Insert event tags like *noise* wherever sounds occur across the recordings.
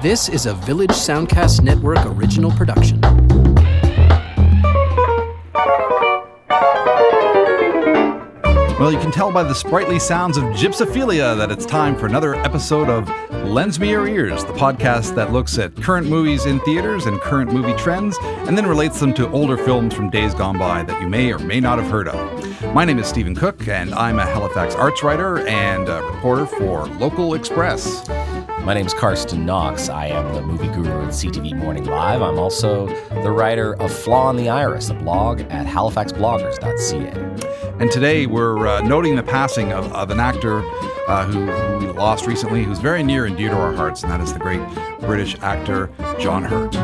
This is a Village Soundcast Network original production. Well, you can tell by the sprightly sounds of gypsophilia that it's time for another episode of Lends Me Your Ears, the podcast that looks at current movies in theaters and current movie trends, and then relates them to older films from days gone by that you may or may not have heard of. My name is Stephen Cooke, and I'm a Halifax arts writer and reporter for Local Xpress. My name is Carsten Knox. I am the movie guru at CTV Morning Live. I'm also the writer of Flaw in the Iris, a blog at halifaxbloggers.ca. And today we're uh, noting the passing of, of an actor uh, who, who, we lost recently, who's very near and dear to our hearts, and that is the great British actor John Hurt.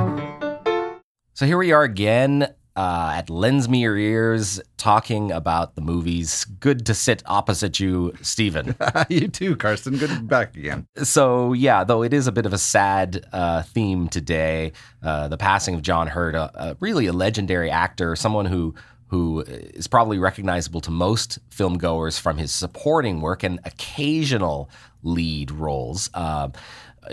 So here we are again uh, at Lends Me Your Ears talking about the movies. Good to sit opposite you, Stephen. *laughs* you too, Carsten. Good to be back again. So, yeah, though it is a bit of a sad uh, theme today, uh, the passing of John Hurt, a, really a legendary actor, someone who who is probably recognizable to most film goers from his supporting work and occasional lead roles. Uh,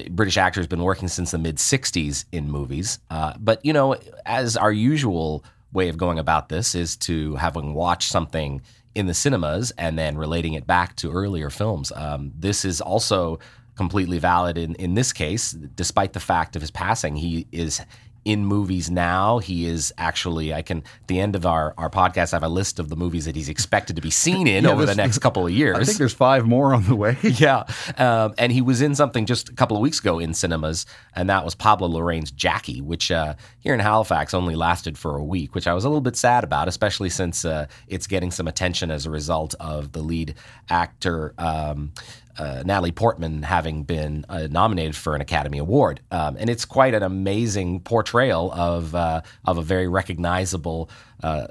British actor has been working since the mid 60s in movies. Uh, but, you know, as our usual way of going about this is to having watched something in the cinemas and then relating it back to earlier films. Um, this is also completely valid in, in this case, despite the fact of his passing. He is in movies now. He is actually, I can, at the end of our, our podcast, I have a list of the movies that he's expected to be seen in *laughs* yeah, over the next couple of years. *laughs* I think there's five more on the way. *laughs* yeah. Um, and he was in something just a couple of weeks ago in cinemas, and that was Pablo Larraín's Jackie, which uh, here in Halifax only lasted for a week, which I was a little bit sad about, especially since uh, it's getting some attention as a result of the lead actor. Um, uh, Natalie Portman having been uh, nominated for an Academy Award, um, and it's quite an amazing portrayal of uh, of a very recognizable uh,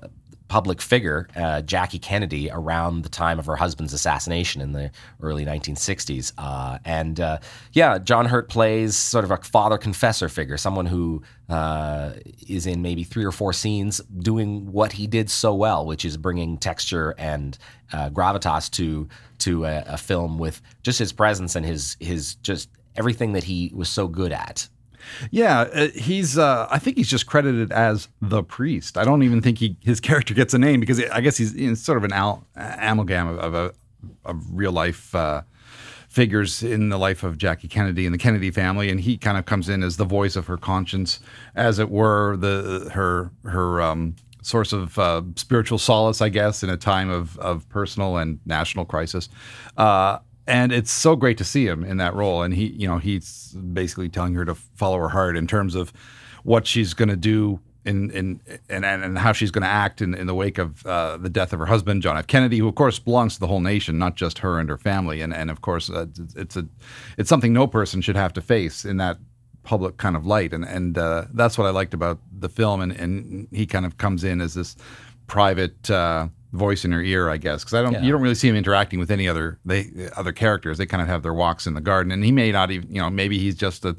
public figure, uh, Jackie Kennedy, around the time of her husband's assassination in the early 1960s. Uh, and uh, yeah, John Hurt plays sort of a father confessor figure, someone who uh, is in maybe three or four scenes doing what he did so well, which is bringing texture and uh, gravitas to to a, a film with just his presence and his his just everything that he was so good at. Yeah, uh, he's. Uh, I think he's just credited as the priest. I don't even think he his character gets a name because I guess he's sort of an al- amalgam of, of, a, of real life uh, figures in the life of Jackie Kennedy and the Kennedy family, and he kind of comes in as the voice of her conscience, as it were, the her her. Um, source of uh, spiritual solace, I guess, in a time of, of personal and national crisis. Uh, and it's so great to see him in that role. And he, you know, he's basically telling her to follow her heart in terms of what she's going to do in, in and, and how she's going to act in, in the wake of uh, the death of her husband, John F. Kennedy, who of course belongs to the whole nation, not just her and her family. And and of course, uh, it's a it's something no person should have to face in that public kind of light. And and uh, that's what I liked about the film. And and he kind of comes in as this private uh, voice in her ear, I guess, because I don't. Yeah. You don't really see him interacting with any other they other characters. They kind of have their walks in the garden, and he may not even. You know, maybe he's just a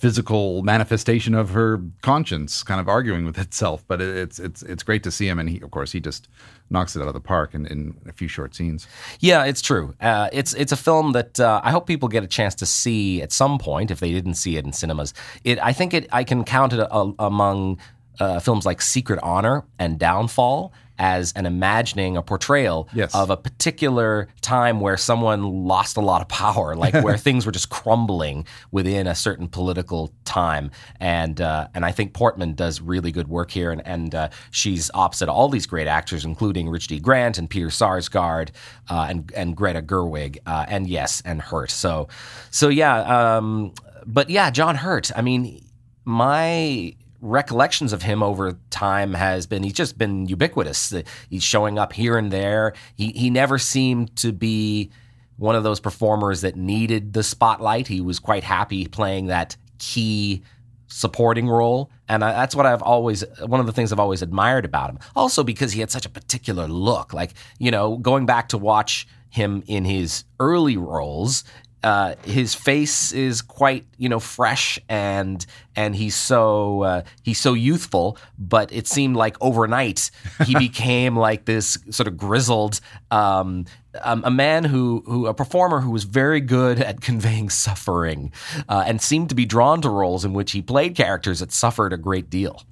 physical manifestation of her conscience, kind of arguing with *laughs* itself. But it, it's it's it's great to see him, and he, of course, he just knocks it out of the park in, in a few short scenes. Yeah, it's true. Uh, it's it's a film that uh, I hope people get a chance to see at some point if they didn't see it in cinemas. It I think it I can count it a, a, among uh, films like Secret Honor and Downfall as an imagining, a portrayal yes. of a particular time where someone lost a lot of power, like where *laughs* things were just crumbling within a certain political time. And uh, and I think Portman does really good work here, and, and uh, she's opposite all these great actors, including Richard E. Grant and Peter Sarsgaard uh, and and Greta Gerwig, uh, and yes, and Hurt. So so yeah, um, but yeah, John Hurt. I mean, my recollections of him over time has been he's just been ubiquitous. Uh, he's showing up here and there. He he never seemed to be one of those performers that needed the spotlight. He was quite happy playing that key supporting role, and I, that's what I've always one of the things I've always admired about him. Also because he had such a particular look. Like you know, going back to watch him in his early roles uh, his face is quite you know fresh and and he's so uh, he's so youthful, but it seemed like overnight he *laughs* became like this sort of grizzled um, um, a man who who a performer who was very good at *laughs* conveying suffering uh, and seemed to be drawn to roles in which he played characters that suffered a great deal.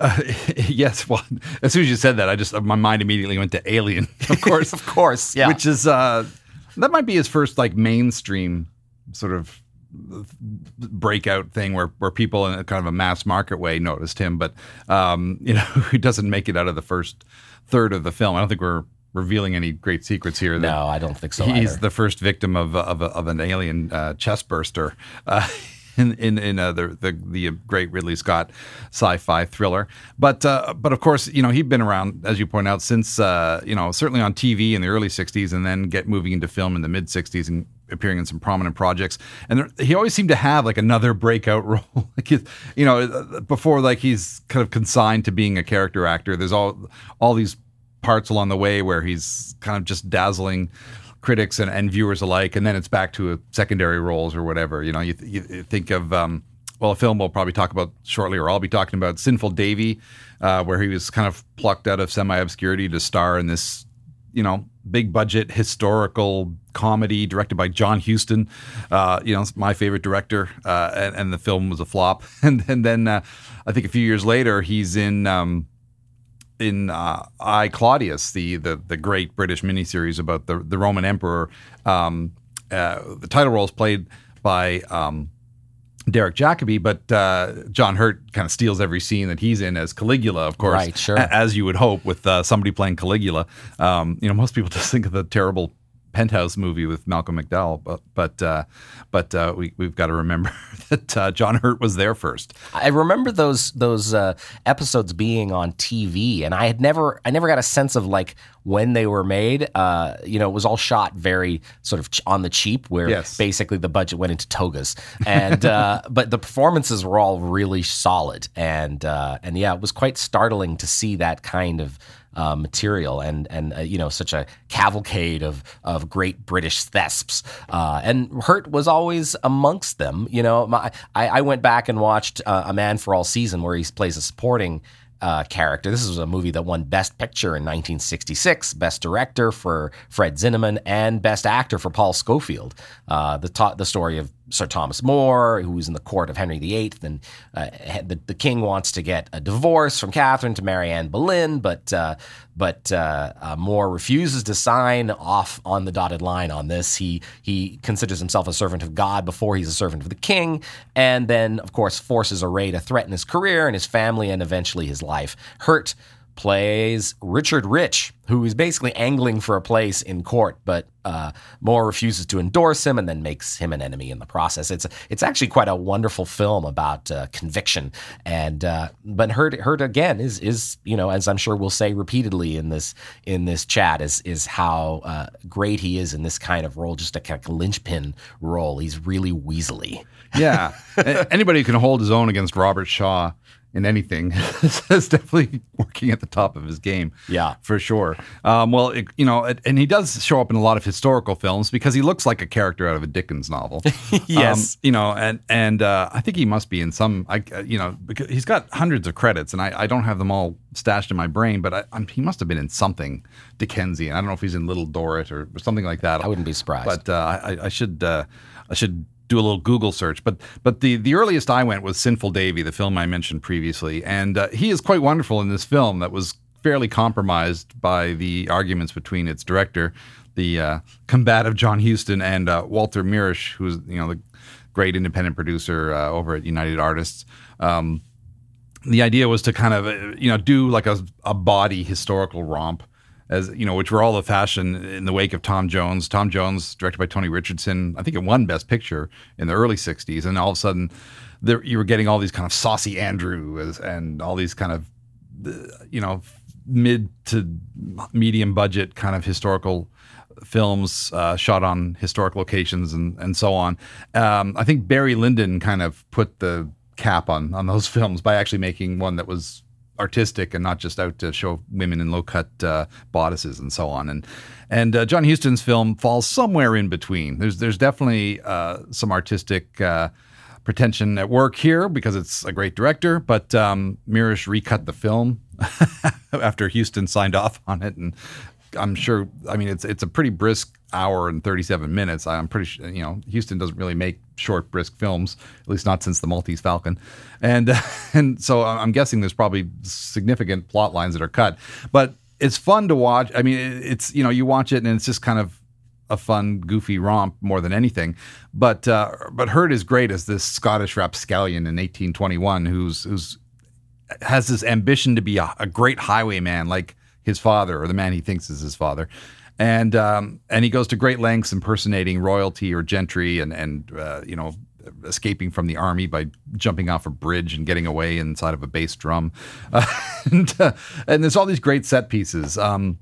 Uh, *laughs* yes. Well, as soon as you said that, I just my mind immediately went to Alien, of course, of course, yeah. which is uh, that might be his first like mainstream sort of breakout thing where where people in a kind of a mass market way noticed him, but um, you know *laughs* he doesn't make it out of the first third of the film. I don't think we're revealing any great secrets here. No, I don't think so. He's either. the first victim of of, of an alien uh, chest burster. Uh, in in, in uh, the, the the great Ridley Scott sci-fi thriller. But uh, but of course, you know he'd been around as you point out since uh, you know certainly on TV in the early '60s, and then get moving into film in the mid '60s and appearing in some prominent projects. And there, he always seemed to have like another breakout *laughs* role. like you know before like he's kind of consigned to being a character actor. There's all all these parts along the way where he's kind of just dazzling critics and, and viewers alike, and then it's back to secondary roles or whatever. You know, you, th- you think of um, well, a film we'll probably talk about shortly, or I'll be talking about Sinful Davy, uh, where he was kind of plucked out of semi obscurity to star in this, you know, big budget historical comedy directed by John Huston. Uh, you know, my favorite director, uh, and, and, the film was a flop. *laughs* And, and then uh, I think a few years later, he's in. Um, in uh, I Claudius, the, the the great British miniseries about the the Roman emperor. Um, uh, the title role is played by um, Derek Jacobi, but uh, John Hurt kind of steals every scene that he's in as Caligula, of course. Right, sure. As you would hope with uh, somebody playing Caligula. Um, you know, most people *laughs* just think of the terrible Penthouse movie with Malcolm McDowell, but but uh, but uh, we we've got to remember *laughs* that uh, John Hurt was there first. I remember those those uh, episodes being on TV, and I had never I never got a sense of like when they were made. Uh, you know, it was all shot very sort of on the cheap, where yes. basically the budget went into togas, and uh, *laughs* but the performances were all really solid, and and yeah, it was quite startling to see that kind of uh, material and and uh, you know such a cavalcade of of great British thesps. Uh, and Hurt was always amongst them. You know, my, I, I went back and watched uh, A Man for All Season where he plays a supporting. Uh, character. This was a movie that won Best Picture in 1966, Best Director for Fred Zinnemann, and Best Actor for Paul Scofield. Uh, the ta- the story of Sir Thomas More, who was in the court of Henry VIII, and uh, the, the king wants to get a divorce from Catherine to marry Anne Boleyn, but uh, but uh, uh, More refuses to sign off on the dotted line on this. He he considers himself a servant of God before he's a servant of the king, and then of course forces a raid to threaten his career and his family and eventually his life. Hurt plays Richard Rich, who is basically angling for a place in court, but uh, More refuses to endorse him and then makes him an enemy in the process. It's it's actually quite a wonderful film about uh, conviction, and uh, but Hurt Hurt again is is you know as I'm sure we'll say repeatedly in this in this chat is is how uh, great he is in this kind of role, just a kind of linchpin role. He's really weaselly. Yeah, *laughs* anybody who can hold his own against Robert Shaw in anything *laughs* is definitely working at the top of his game. Yeah, for sure. Um, well, it, you know, it, and he does show up in a lot of historical films because he looks like a character out of a Dickens novel. *laughs* yes, um, you know, and and uh, I think he must be in some. I, uh, you know, because he's got hundreds of credits, and I, I don't have them all stashed in my brain, but I, he must have been in something Dickensian. I don't know if he's in Little Dorrit or, or something like that. I wouldn't be surprised. But uh, I, I should. Uh, I should do a little Google search. But but the the earliest I went was Sinful Davy, the film I mentioned previously, and uh, he is quite wonderful in this film. That was fairly compromised by the arguments between its director, the uh, combative John Huston, and uh, Walter Mirisch, who's you know the great independent producer uh, over at United Artists. Um, the idea was to kind of uh, you know do like a, a body historical romp as you know, which were all the fashion in the wake of Tom Jones. Tom Jones, directed by Tony Richardson, I think it won Best Picture in the early '60s, and all of a sudden, there, you were getting all these kind of saucy Andrew and all these kind of, you know, mid to medium budget kind of historical films uh, shot on historic locations and and so on. Um, I think Barry Lyndon kind of put the cap on on those *laughs* films by actually making one that was artistic and not just out to show women in low cut uh, bodices and so on. And and uh, John Huston's film falls somewhere in between. There's there's definitely uh, some artistic. Uh, pretension at work here because it's a great director, but um, Mirisch recut the film *laughs* after Huston signed off on it, and I'm sure. I mean, it's it's a pretty brisk hour and 37 minutes. I'm pretty sure. You know, Huston doesn't really make short, brisk films, at least not since the Maltese Falcon, and *laughs* and so I'm guessing there's probably significant plot lines that are cut, but it's fun to watch. I mean, it's you know, you watch it and it's just kind of a fun, goofy romp more than anything. But uh, but Hurt is great as this Scottish rapscallion in 1821 who's who's has this ambition to be a, a great highwayman like his father or the man he thinks is his father. And um, and he goes to great lengths impersonating royalty or gentry and and uh, you know escaping from the army by jumping off a bridge and getting away inside of a bass drum. Uh, *laughs* and, uh, and there's all these great set pieces. Um,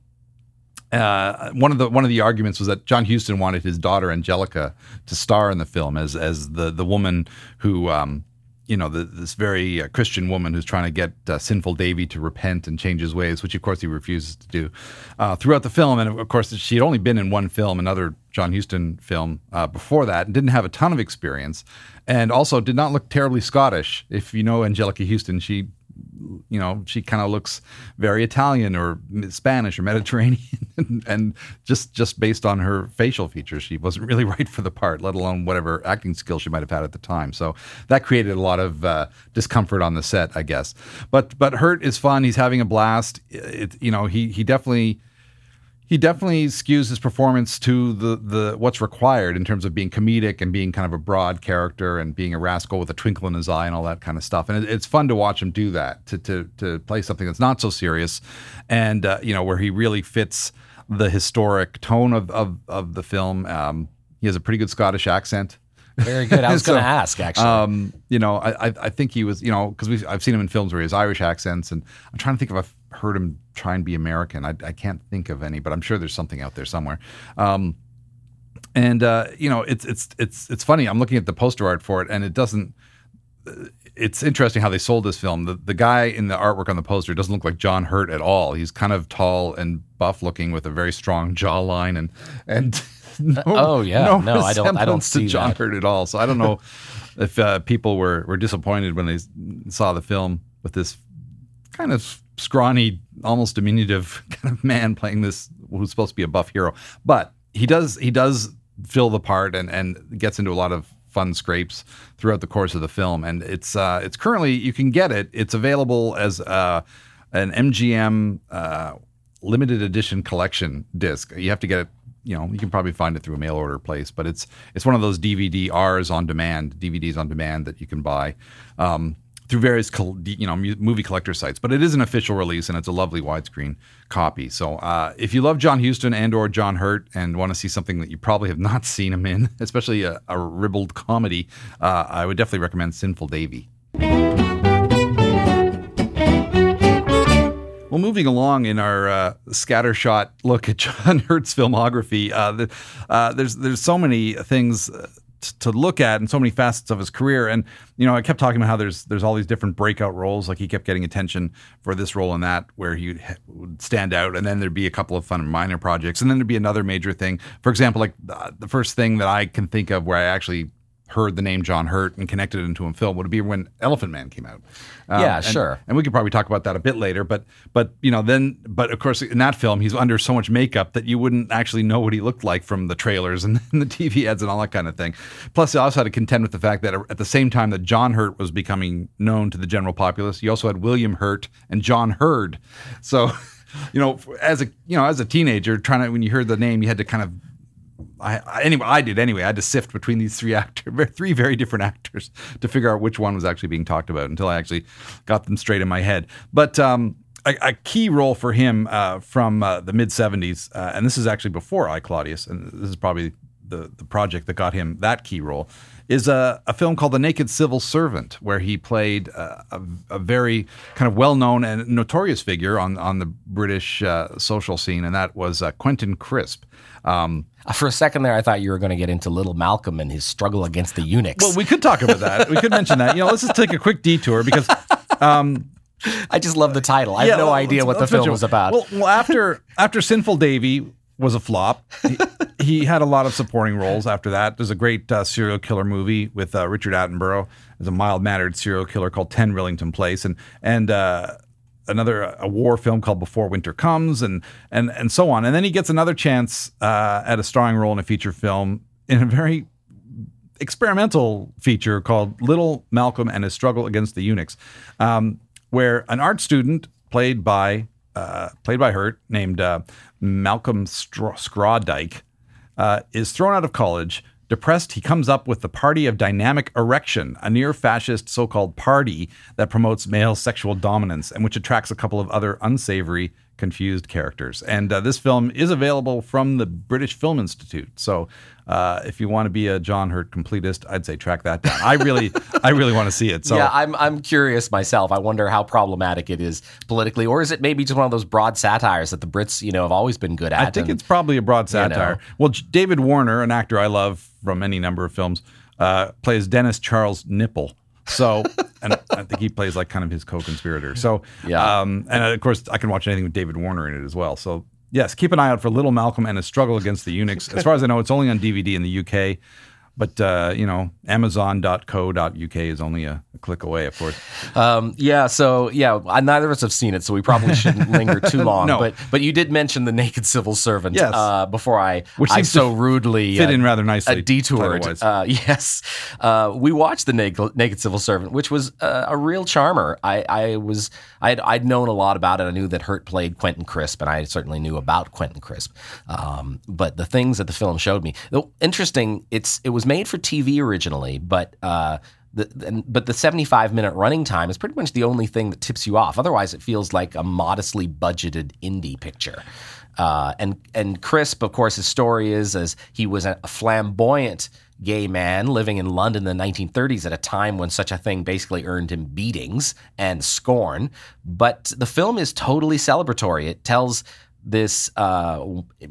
uh, one of the one of the arguments was that John Huston wanted his daughter Anjelica to star in the film as as the the woman who um, you know the, this very uh, Christian woman who's trying to get uh, sinful Davy to repent and change his ways, which of course he refuses to do uh, throughout the film. And of course she had only been in one film, another John Huston film uh, before that, and didn't have a ton of experience, and also did not look terribly Scottish. If you know Anjelica Huston, she you know, she kind of looks very Italian or Spanish or Mediterranean, *laughs* and, and, just just based on her facial features, she wasn't really *laughs* right for the part, let alone whatever acting skills she might have had at the time. So that created a lot of uh, discomfort on the set, I guess. But but Hurt is fun. He's having a blast. It, you know, he he definitely he definitely skews his performance to the the what's required in terms of being comedic and being kind of a broad character and being a rascal with a twinkle in his eye and all that kind of stuff. And it, it's fun to watch him do that to to to play something that's not so serious, and uh, you know where he really fits the historic tone of of, of the film. Um, he has a pretty good Scottish accent. Very good. I was *laughs* so, going to ask actually. Um, you know, I I think he was you know because I've seen him in films where he has Irish accents, and I'm trying to think of a heard him try and be American. I, I can't think of any, but I'm sure there's something out there somewhere. Um, and uh, you know, it's it's it's it's funny. I'm looking at the poster art for it, and it doesn't. It's interesting how they sold this film. The the guy in the artwork on the poster doesn't look like John Hurt at all. He's kind of tall and buff looking with a very strong jawline and and. *laughs* No, oh yeah, no, no I don't. I don't see John that. Hurt at all. So I don't know *laughs* if uh, people were were disappointed when they saw the film with this kind of scrawny, almost diminutive *laughs* kind of man playing this who's supposed to be a buff hero. But he does he does fill the part and and gets into a lot of fun scrapes throughout the course of the film. And it's uh, it's currently you can get it. It's available as uh, an MGM uh, limited edition collection disc. You have to get it. You know, you can probably find it through a mail order place, but it's it's one of those DVD R's on demand, DVDs on demand that you can buy. Um, through various you know movie collector sites, but it is an official release and it's a lovely widescreen copy. So uh, if you love John Huston and or John Hurt and want to see something that you probably have not *laughs* seen him in, especially a, a ribald comedy, uh, I would definitely recommend Sinful Davy. Well, moving along in our uh, scattershot look at *laughs* John Hurt's filmography, uh, the, uh, there's there's so many things uh, to look at and so many facets of his career. And you know, I kept talking about how there's there's all these different breakout roles. Like he kept getting attention for this role and that, where he would stand out, and then there'd be a couple of fun minor projects, and then there'd be another major thing. For example, like the first thing that I can think of where I actually heard the name John Hurt and connected it into a film would it be when Elephant Man came out. Um, yeah, sure. And, and we could probably talk about that a bit later. But but you know then but of course in that film he's under so much makeup that you wouldn't actually know what he looked like from the trailers and, *laughs* and the TV ads and all that kind of thing. Plus, he also had to contend with the fact that at the same time that John Hurt was becoming known to the general populace, you also had William Hurt and John Heard. So. *laughs* You know, as a you know, as a teenager, trying to when you heard the name, you had to kind of I, I, anyway, I did anyway. I had to sift between these three actors, *laughs* three very different actors, to figure out which one was actually being talked about until I actually got them straight in my head. But um, a, a, key role for him uh, from uh, the mid '70s, uh, and this is actually before I Claudius, and this is probably the the project that got him that key role, is a, a film called The Naked Civil Servant, where he played a, a, a very kind of well known and notorious figure on on the British uh, social scene, and that was uh, Quentin Crisp. Um, uh, For a second there, I thought you were going to get into Little Malcolm and his struggle against the eunuchs. Well, we could talk about that. We could mention that. You know, let's just take a quick detour because um, *laughs* I just love the title. I have no well, idea what the film was about. Well, well, after after Sinful Davy was a flop, he, *laughs* he had a lot of supporting roles. After that, there's a great uh, serial killer movie with uh, Richard Attenborough. There's a mild mannered serial killer called Ten Rillington Place, and and uh, another a war film called Before Winter Comes, and and and so on. And then he gets another chance uh, at a starring role in a feature film in a very experimental feature called Little Malcolm and His Struggle Against the Eunuchs, um, where an art student played by uh, played by Hurt named uh, Malcolm Str- Scrawdyke uh, is thrown out of college. Depressed, he comes up with the Party of Dynamic Erection, a near fascist so called party that promotes male sexual dominance and which attracts a couple of other unsavory, confused characters. And uh, this film is available from the British Film Institute. So uh, if you want to be a John Hurt completist, I'd say track that down. I really, *laughs* I really want to see it. So yeah, I'm I'm curious myself. I wonder how problematic it is politically, or is it maybe just one of those broad satires that the Brits, you know, have always been good at? I think and- it's probably a broad know. satire. Well, David Warner, an actor I love from any number of films, uh, plays Dennis Charles Nipple. So, and I think he plays like kind of his co-conspirator. So, Yeah. Um, and of course, I can watch anything with David Warner in it as well. So, yes, keep an eye out for Little Malcolm and his struggle against the eunuchs. As far as I know, it's only on DVD in the UK. But uh, you know, Amazon.co.uk is only a, a click away, of course. Um, yeah, so yeah, I- neither of us have seen it, so we probably shouldn't *laughs* linger too long. No. But but you did mention the naked civil servant Yes. uh, before I Which I so rudely fit uh, in rather nicely, uh, detoured. Uh, *laughs* yes, uh, we watched the naked, naked civil servant, which was uh, a real charmer. I, I was I'd, I'd known a lot about it. I knew that Hurt played Quentin Crisp, and I certainly knew about Quentin Crisp. Um, but the things that the film showed me, though interesting, it's it was made for TV originally, but. Uh, the, but the 75 minute running time is pretty much the only thing that tips you off. Otherwise, it feels like a modestly budgeted indie picture. Uh, and and Crisp, of course, his story is as he was a flamboyant gay man living in London in the 1930s at a time when such a thing basically earned him beatings and scorn. But the film is totally celebratory. It tells this uh,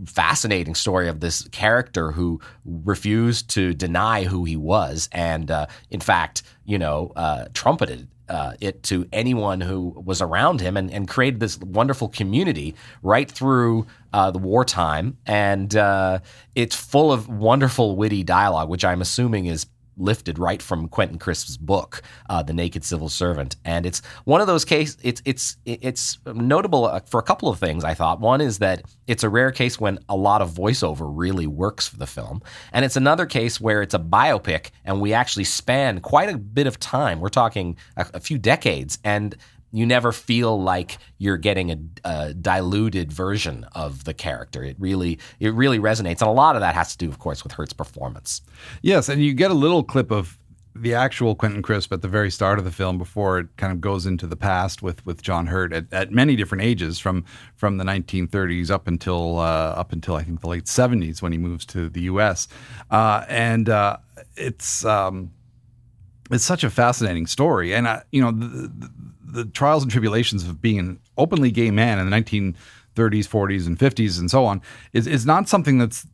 fascinating story of this character who refused to deny who he was, and uh, in fact, you know, uh, trumpeted uh, it to anyone who was around him, and, and created this wonderful community right through uh, the wartime. And uh, it's full of wonderful, witty dialogue, which I'm assuming is lifted right from Quentin Crisp's book, uh, "The Naked Civil Servant," and it's one of those cases. It's it's it's notable uh, for a couple of things. I thought one is that it's a rare case when a lot of voiceover really works for the film, and it's another case where it's a biopic and we actually span quite a bit of time. We're talking a, a few decades, and you never feel like you're getting a, a, diluted version of the character. It really, it really resonates, and a lot of that has to do, of course, with Hurt's performance. Yes, and you get a little clip of the actual Quentin Crisp at the very start of the film before it kind of goes into the past with, with John Hurt at, at many different ages from from the 1930s up until uh, up until I think the late 70s when he moves to the U.S. Uh, and uh, it's um, it's such a fascinating story, and uh, you know the, the, the trials and tribulations of being an openly gay man in the 1930s, 40s, and 50s, and so on is is not something that's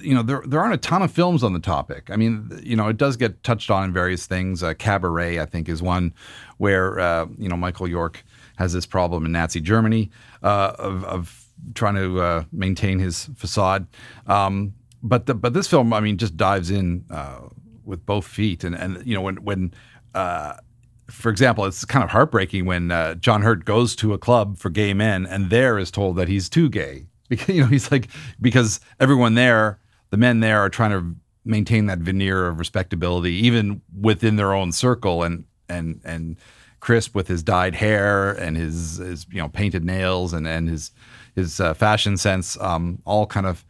you know there there aren't a ton of films on the topic. I mean, you know, it does get touched on in various things. Uh, Cabaret, I think, is one where uh, you know Michael York has this problem in Nazi Germany uh, of, of trying to uh, maintain his facade. Um, but the, but this film, I mean, just dives in uh, with both feet, and and you know when when. Uh, for example, it's kind of heartbreaking when uh, John Hurt goes to a club for gay men and there is told that he's too gay. *laughs* Because you know he's like because everyone there, the men there are trying to maintain that veneer of respectability even within their own circle and and and Crisp with his dyed hair and his his you know painted nails and and his his uh, fashion sense um, all kind of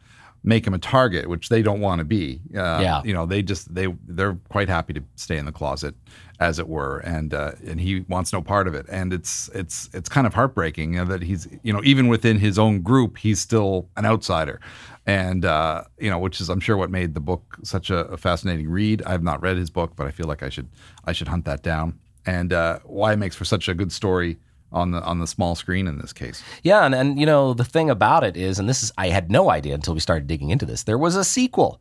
make him a target, which they don't want to be. Uh, Yeah. you know they just they they're quite happy to stay in the closet, as it were, and uh, and he wants no part of it. And it's it's it's kind of heartbreaking you know, that he's you know even within his own group he's still an outsider, and uh, you know which is I'm sure what made the book such a, a fascinating read. I have not read his book, but I feel like I should I should hunt that down. And uh, why it makes for such a good story on the on the small screen in this case. Yeah, and, and you know the thing about it is, and this is I had no idea until we started digging into this. There was a sequel.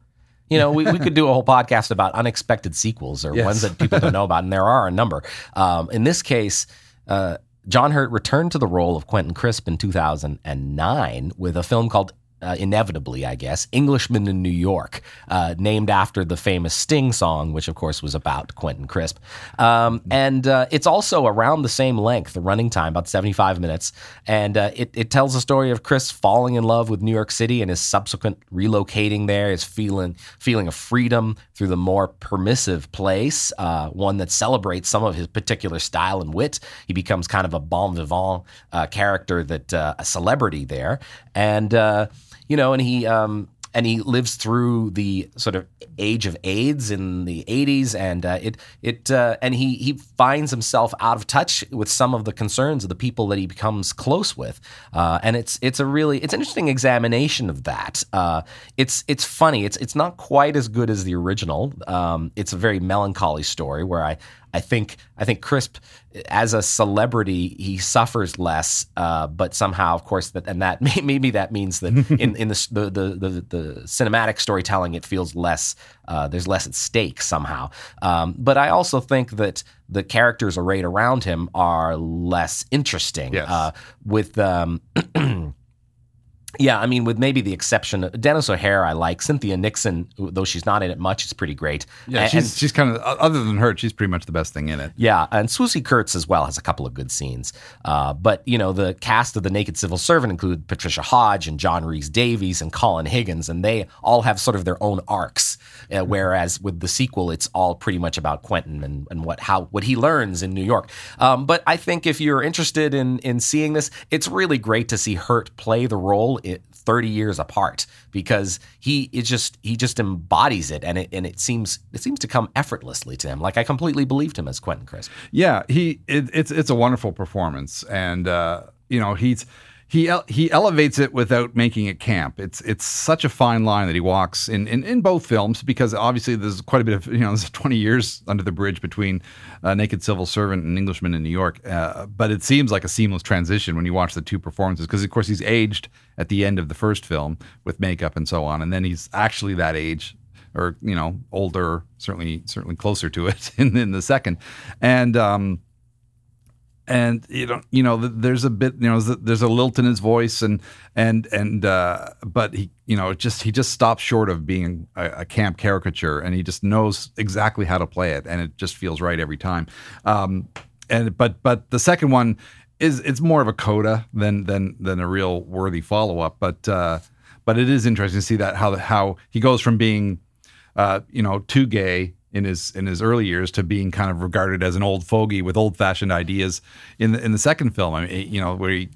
You know, we, we could do a whole podcast about unexpected sequels or Yes. ones that people don't know about, and there are a number. Um, in this case, uh, John Hurt returned to the role of Quentin Crisp in 2009 with a film called uh, inevitably, I guess, Englishman in New York, uh, named after the famous Sting song, which of course was about Quentin Crisp. Um, and uh, it's also around the same length, the running time, about 75 minutes. And uh, it, it tells the story of Crisp falling in love with New York City and his subsequent relocating there, his feeling, feeling of freedom through the more permissive place, uh, one that celebrates some of his particular style and wit. He becomes kind of a bon vivant uh, character that a celebrity there. And you know, and he um, and he lives through the sort of age of AIDS in the 80s, and uh, it it uh, and he he finds himself out of touch with some of the concerns of the people that he becomes close with, uh, and it's it's a really it's an interesting examination of that. Uh, it's it's funny. It's it's not quite as good as the original. Um, it's a very melancholy story where I I think I think Crisp, as a celebrity, he suffers less, uh, but somehow, of course, that and that *laughs* maybe that means that in in the the, the the, the cinematic storytelling, it feels less. Uh, there's less at stake somehow. Um, but I also think that the characters arrayed around him are less interesting. Yes. Uh, with um, *clears throat* Yeah, I mean, with maybe the exception of Denis O'Hare, I like Cynthia Nixon, though she's not in it much. Is pretty great. Yeah, And- she's she's kind of other than her, she's pretty much the best thing in it. yeah, and Swoosie Kurtz as well has a couple of good scenes. Uh, but you know, the cast of the Naked Civil Servant include Patricia Hodge and John Rhys-Davies and Colin Higgins, and they all have sort of their own arcs. Uh, whereas with the sequel, it's all pretty much about Quentin and, and what how what he learns in New York. Um, but I think if you're interested in in seeing this, it's really great to see Hurt play the role. It, 30 years apart because he it just he just embodies it and it and it seems it seems to come effortlessly to him like I completely believed him as Quentin Crisp. Yeah, he it, it's it's a wonderful performance, and uh, you know he's he he elevates it without making it camp. It's it's such a fine line that he walks in, in in both films because obviously there's quite a bit of *laughs* you know there's 20 years under the bridge between uh, Naked Civil Servant and Englishman in New York, uh, but it seems like a seamless transition when you watch the two performances because of course he's aged at the end of the first film with makeup and so on, and then he's actually that age or you know older, certainly certainly closer to it *laughs* in, in the second, and um, and you know you know there's a bit you know there's a- lilt in his voice and and and uh, but he you know just he just stops short of being a, a camp caricature and he just knows exactly how to play it and it just feels right every time. Um, and but but the second one is it's more of a coda than than than a real worthy follow up. But uh, but it is interesting to see that how how he goes from being uh, you know too gay in his in his early years to being kind of regarded as an old fogey with old fashioned ideas in the in the second film. I mean, you know where he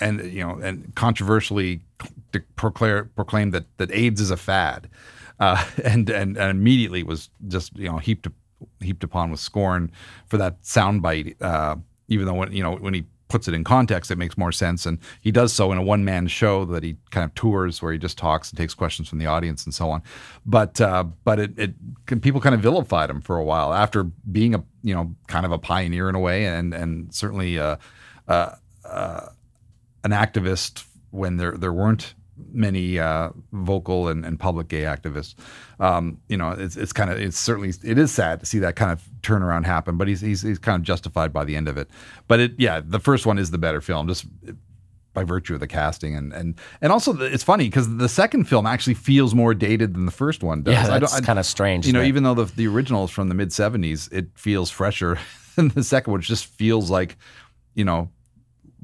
and you know and controversially proclaim, proclaimed that that AIDS is a fad, uh, *laughs* and, and and immediately was just you know heaped heaped upon with scorn for that soundbite. Uh, even though when you know when he puts it in context, it makes more sense, and he does so in a one man show that he kind of tours where he just talks and takes questions from the audience and so on. But uh, but it, it people kind of vilified him for a while after being a you know kind of a pioneer in a way, and and certainly. Uh, uh, uh, an activist when there there weren't many uh, vocal and, and public gay activists. Um, you know, it's it's kind of it's certainly it is sad to see that kind of turnaround happen, but he's he's he's kind of justified by the end of it. But it yeah, the first one is the better film, just by virtue of the casting and and and also the, it's funny because the second film actually feels more dated than the first one does. Yeah, I don't- that's kind of strange. you know, even though the the original is from the mid '70s, it feels fresher *laughs* than the second, one, which just feels like, you know,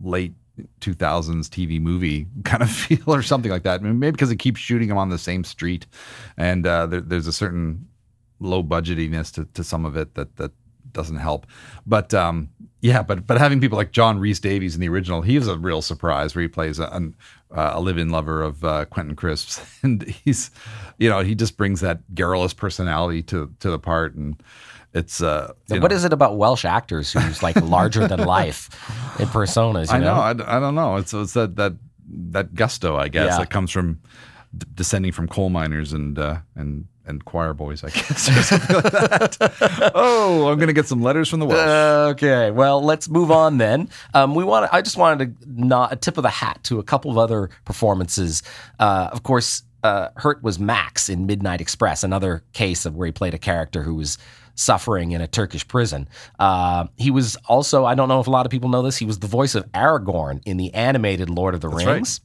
late 2000s TV movie *laughs* kind of feel or something like that. I mean, maybe because it keeps shooting them on the same street, and uh, there, there's a certain low budgetiness to, to some of it that that doesn't help. But um, yeah, but but having people like John Rhys-Davies in the original, he was a real surprise where he plays a, an, uh, a live-in lover of uh, Quentin Crisps, *laughs* and he's you know he just brings that garrulous personality to to the part and. It's uh, what know- is it about Welsh actors who's like *laughs* larger than life in personas? You I know. know, I, I don't know. It's it's that that that gusto, I guess, Yeah. that comes from d- descending from coal miners and uh, and and choir boys, I *laughs* guess, or something like that. oh, I'm gonna get some letters from the Welsh. Okay, well, let's move on then. Um, we want. I just wanted to not a tip of the hat to a couple of other performances. Uh, of course, uh, Hurt was Max in Midnight Express, another case of where he played a character who was suffering in a Turkish prison. Uh, he was also, I don't know if a lot of people know this, he was the voice of Aragorn in the animated Lord of the right. Rings.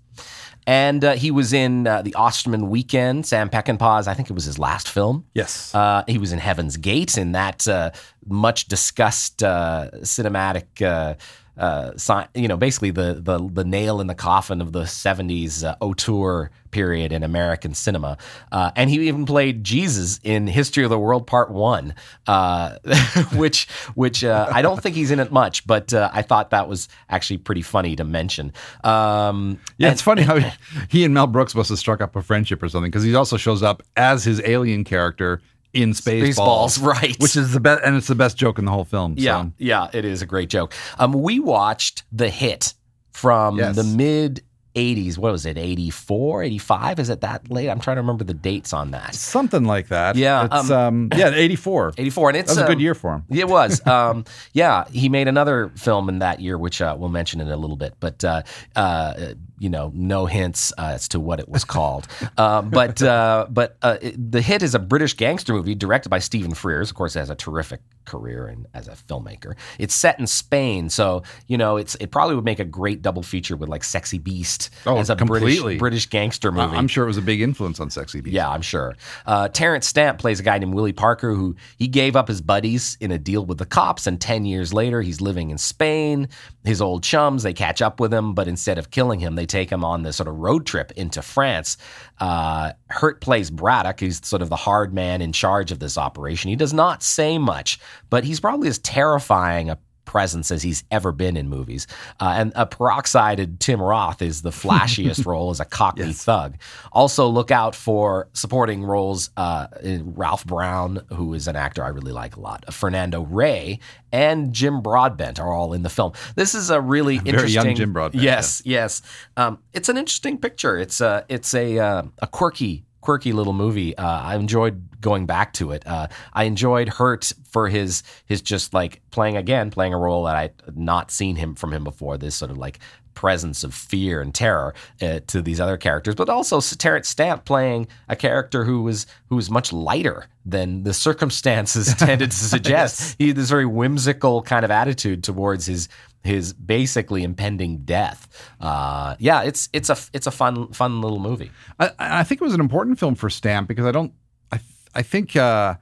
And uh, he was in uh, the Osterman Weekend, Sam Peckinpah's, I think it was his last film. Yes. Uh, he was in Heaven's Gate in that uh, much discussed uh, cinematic, uh, you know, basically the, the the nail in the coffin of the '70s uh, auteur period in American cinema. Uh, and he even played Jesus in History of the World Part One, uh, *laughs* which which uh, I don't think he's in it much, but uh, I thought that was actually pretty funny to mention. Um, Yeah, it's funny how *laughs* he and Mel Brooks must have struck up a friendship or something because he also shows up as his alien character in Spaceballs, Spaceballs, right. Which is the best, and it's the best joke in the whole film. Yeah, so. yeah, it is a great joke. Um, we watched The Hit from Yes. the mid 80s. What was it, 84, 85? Is it that late? I'm trying to remember the dates on that. something like that. Yeah, it's um, yeah, eighty four. *laughs* 84, and That it's was a good um, year for him. It was. *laughs* Um, yeah, he made another film in that year, which uh, we'll mention in a little bit. But uh, uh, you know, no hints uh, as to what it was called. uh, but uh, but uh, it- the hit is a British gangster movie directed by Stephen Frears. Of course, has a terrific career and as a filmmaker. It's set in Spain, so you know, it's it probably would make a great double feature with like Sexy Beast Oh, as a completely. British British gangster movie. I'm sure it was a big influence on Sexy Beast. Yeah, I'm sure. Uh, Terence Stamp plays a guy named Willie Parker who he gave up his buddies in a deal with the cops, and 10 years later, he's living in Spain. His old chums, they catch up with him, but instead of killing him, they take him on this sort of road trip into France. Uh, Hurt plays Braddock, who's sort of the hard man in charge of this operation. He does not say much, but he's probably as terrifying a presence as he's ever been in movies. Uh, and a peroxided Tim Roth is the flashiest *laughs* role as a Cockney thug. Also, look out for supporting roles. Uh, in Ralph Brown, who is an actor I really like a lot, Fernando Rey, and Jim Broadbent are all in the film. This is a really Very interesting. young Jim Broadbent, Yes, yes. Um, it's an interesting picture. It's a it's a uh, a quirky quirky little movie. Uh, I enjoyed going back to it. Uh, I enjoyed Hurt for his his just like playing again, playing a role that I'd not seen him from him before. This sort of like presence of fear and terror uh, to these other characters, but also Terence Stamp playing a character who was who was much lighter than the circumstances *laughs* tended to suggest. He had this very whimsical kind of attitude towards his his basically impending death. Uh, yeah, it's it's a it's a fun fun little movie. I, I think it was an important film for Stamp because I don't. I I think uh,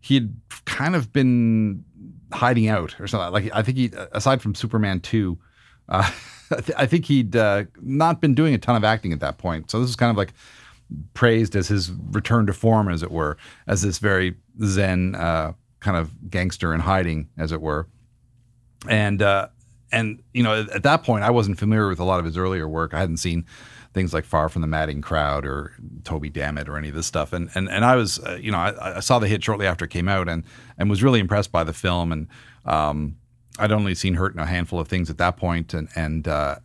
he'd kind of been hiding out or something. Like I think he, aside from Superman two, uh, *laughs* I, th- I think he'd uh, not been doing a ton of acting at that point. So this is kind of like praised as his return to form, as it were, as this very zen uh, kind of gangster in hiding, as it were. And uh, and you know, at, at that point, I wasn't familiar with a lot of his earlier work. I hadn't seen things like Far from the Madding Crowd or Toby Dammit or any of this stuff. And and and I was, uh, you know, I, I saw the hit shortly after it came out, and and was really impressed by the film. And um, I'd only seen Hurt in a handful of things at that point, and and uh,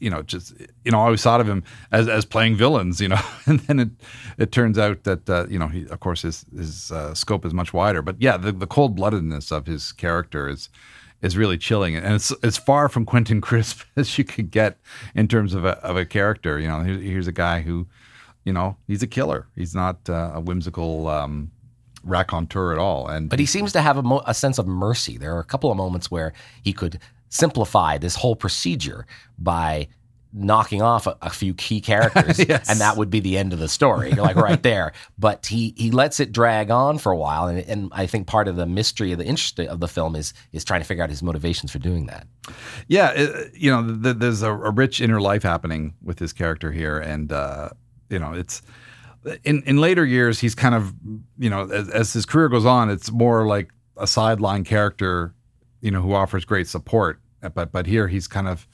you know, just you know, I always thought of him as as playing villains, you know, *laughs* and then it it turns out that uh, you know, he of course his his uh, scope is much wider. But yeah, the, the cold bloodedness of his character is is really chilling, and it's as far from Quentin Crisp *laughs* as you could get in terms of a of a character. You know, here, here's a guy who, you know, he's a killer. He's not uh, a whimsical. Um, raconteur at all and But he seems to have a, mo- a sense of mercy. There are a couple of moments where he could simplify this whole procedure by knocking off a, a few key characters, *laughs* Yes. and that would be the end of the story. You're like *laughs* right there. But he he lets it drag on for a while, and, and I think part of the mystery of the interest of the film is is trying to figure out his motivations for doing that. Yeah, it, you know, th- there's a, a rich inner life happening with this character here, and uh, you know, it's in in later years he's kind of you know as, as his career goes on, it's more like a sideline character, you know, who offers great support. But but here he's kind of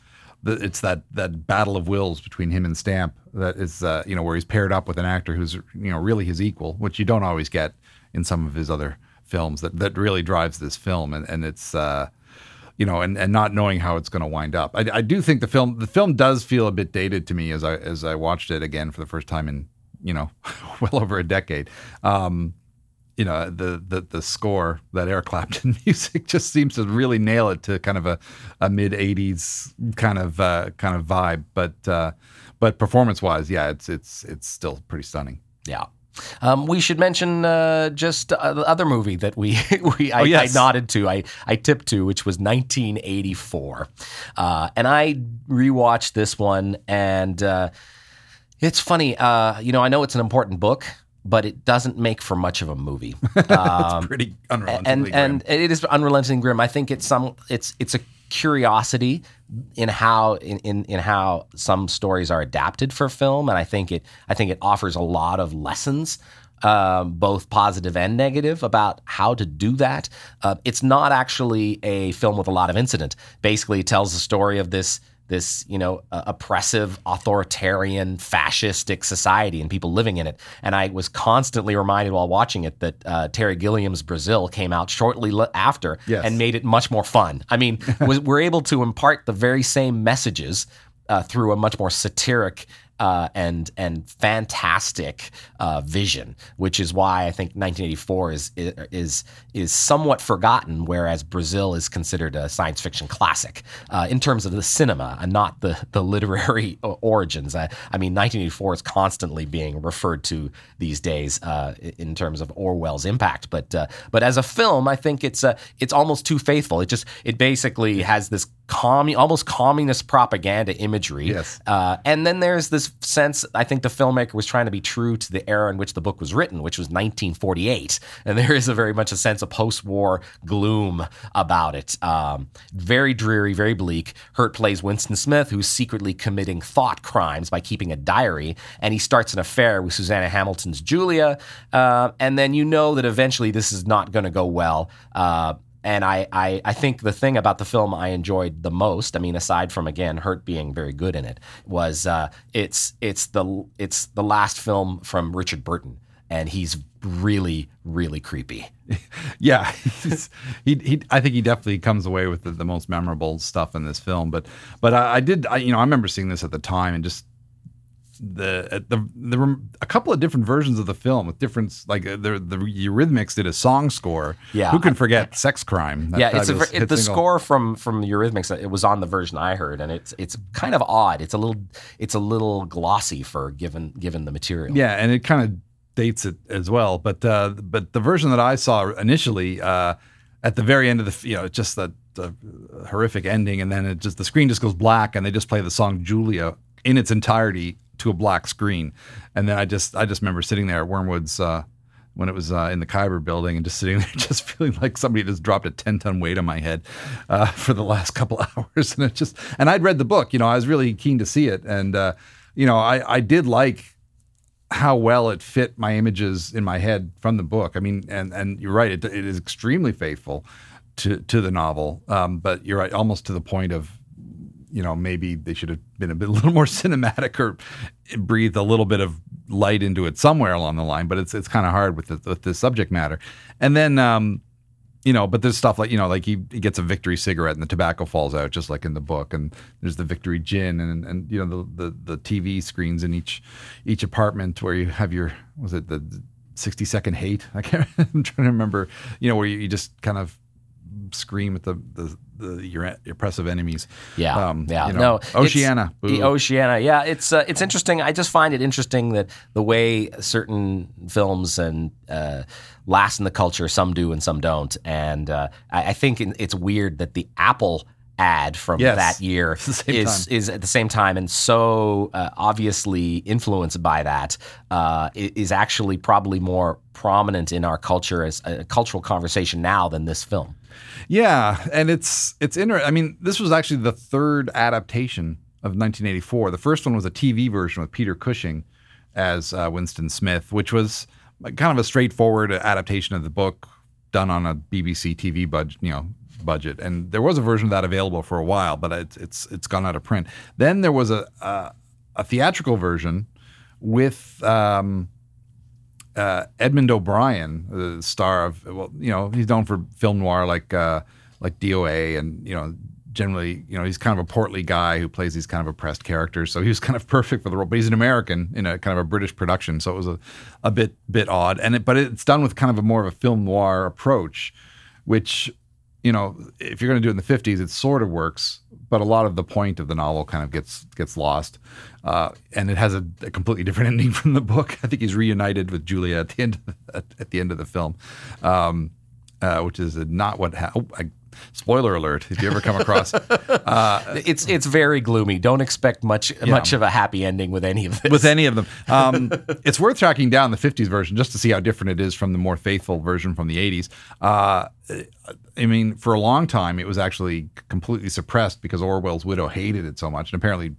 it's that that battle of wills between him and Stamp that is uh, you know where he's paired up with an actor who's you know really his equal, which you don't always get in some of his other films. That that really drives this film, and and it's. Uh, you know, and, and not knowing how it's going to wind up. I, I do think the film the film does feel a bit dated to me as I as I watched it again for the first time in you know *laughs* well over a decade. Um, you know the the the score that Eric Clapton *laughs* music just seems to really nail it to kind of a, a mid '80s kind of uh, kind of vibe. But uh, but performance wise, yeah, it's it's it's still pretty stunning. Yeah. Um, we should mention uh, just uh, the other movie that we, *laughs* we I, Oh, yes. I nodded to, I, I tipped to, which was 1984. Uh, and I rewatched this one, and uh, it's funny. Uh, you know, I know it's an important book, but it doesn't make for much of a movie. *laughs* Um, Pretty unrelentingly and grim. and it is unrelenting grim. I think it's some it's it's a curiosity in how in, in in how some stories are adapted for film, and I think it I think it offers a lot of lessons. Um, both positive and negative about how to do that. Uh, it's not actually a film with a lot of incident. Basically, it tells the story of this this you know uh, oppressive authoritarian fascistic society and people living in it and i was constantly reminded while watching it that uh, terry gilliam's brazil came out shortly le- after Yes. and made it much more fun i mean *laughs* was, we're able to impart the very same messages uh, through a much more satiric uh, and and fantastic uh, vision, which is why I think 1984 is is is somewhat forgotten, whereas Brazil is considered a science fiction classic uh, in terms of the cinema and not the the literary *laughs* origins. I, I mean, 1984 is constantly being referred to these days uh, in terms of Orwell's impact, but uh, but as a film, I think it's uh, it's almost too faithful. It just it basically has this commun almost communist propaganda imagery. Yes. Uh, and then there's this sense, I think the filmmaker was trying to be true to the era in which the book was written, which was 1948. And there is a very much a sense of post war gloom about it. Um, very dreary, very bleak. Hurt plays Winston Smith, who's secretly committing thought crimes by keeping a diary. And he starts an affair with Suzanna Hamilton's Julia. Uh, and then you know that eventually this is not going to go well. Uh, and I, I, I think the thing about the film I enjoyed the most, I mean, aside from again Hurt being very good in it, was uh, it's it's the it's the last film from Richard Burton, and he's really really creepy. *laughs* Yeah, *laughs* he, he, I think he definitely comes away with the, the most memorable stuff in this film. But, but I, I did, I, you know, I remember seeing this at the time and just the uh, the there were a couple of different versions of the film with different like uh, the the Eurythmics did a song score. Yeah, who can forget Sex Crime? that yeah, it's a, it, the single. score from from Eurythmics. It was on the version I heard, and it's it's kind of odd. It's a little it's a little glossy for given given the material. Yeah, and it kind of dates it as well. But uh, but the version that I saw initially, uh, at the very end of the, you know, just that the horrific ending, and then it just the screen just goes black, and they just play the song Julia in its entirety to a black screen, and then I just I just remember sitting there at Wormwood's. Uh, when it was uh, in the Khyber building and just sitting *laughs* there, just feeling like somebody just dropped a 10 ton weight on my head uh, *laughs* for the last couple *laughs* hours. And it just, and I'd read the book, you know, I was really keen to see it. And, uh, you know, I, I did like how well it fit my images in my head from the book. I mean, and and you're right, it, it is extremely faithful to to the novel. Um, but you're right, almost to the point of, you know, maybe they should have been a bit a *laughs* little more cinematic or breathed a little bit of light into it somewhere along the line. But it's it's kind of hard with the, with the subject matter. And then. Um, you know, but there's stuff like you know, like he, he gets a victory cigarette and the tobacco falls out, just like in the book. And there's the victory gin and and you know the the, the TV screens in each each apartment where you have your was it the 60 second hate? *laughs* I can't. I'm trying to remember. You know, where you, you just kind of scream at the the, the your your oppressive enemies. Yeah, Um, yeah. you know, no, it's- Oceania. The Boo. Oceania. Yeah, it's uh, it's interesting. I just find it interesting that the way certain films and uh, last in the culture, some do and some don't. And uh, I, I think it's weird that the Apple ad from Yes. that *laughs* year It's the same is time. is at the same time and so uh, obviously influenced by that uh, is actually probably more prominent in our culture as a cultural conversation now than this film. Yeah, and it's it's interesting. I mean, this was actually the third adaptation of 1984. The first one was a TV version with Peter Cushing as uh, Winston Smith, which was kind of a straightforward adaptation of the book done on a BBC TV budget, you know, budget. And there was a version of that available for a while, but it's it's it's gone out of print. Then there was a a, a theatrical version with. Um, uh, Edmund O'Brien, the star of well, you know, he's known for film noir like uh, like DOA, and you know, generally, you know, he's kind of a portly guy who plays these kind of oppressed characters. So he was *laughs* kind of perfect for the role. But he's an American in a kind of a British production, so it was a, a bit bit odd. And it, but it's done with kind of a more of a film noir approach, which you know, if you're going to do it in the 50s, it sort of works. But a lot of the point of the novel kind of gets gets lost, uh, and it has a, a, completely different *laughs* ending from the book. I think he's reunited with Julia at the end of the, at, the end of the film, um, uh, which is not what. Ha- oh, I, spoiler alert! If you ever come across, uh, it's it's very gloomy. Don't expect much yeah. much of a happy ending with any of this. With any of them, um, *laughs* it's worth tracking down the '50s version just to see how different it is from the more faithful version from the '80s. Uh, I mean, for a long time, it was actually completely suppressed because Orwell's widow hated it so much, and apparently.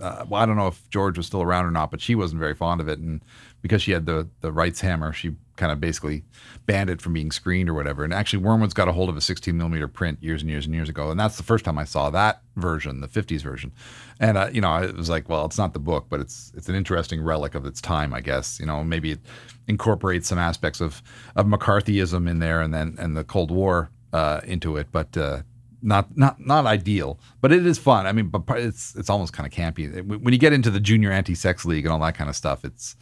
Uh, well, I don't know if George was still around or not, but she wasn't very fond of it, and because she had the the rights hammer, she kind of basically banned it from being screened or whatever. And actually, Wormwood's got a hold of a 16 millimeter print years and years and years ago, and that's the first time I saw that version, the 50s version. And uh, you know, I was like, well, it's not the book, but it's it's an interesting relic of its time, I guess. You know, maybe it incorporates some aspects of of McCarthyism in there, and then and the Cold War uh, into it, but. Uh, not not not ideal, but it is fun. I mean, but it's it's almost kind of campy when you get into the junior anti-sex league and all that kind of stuff. It's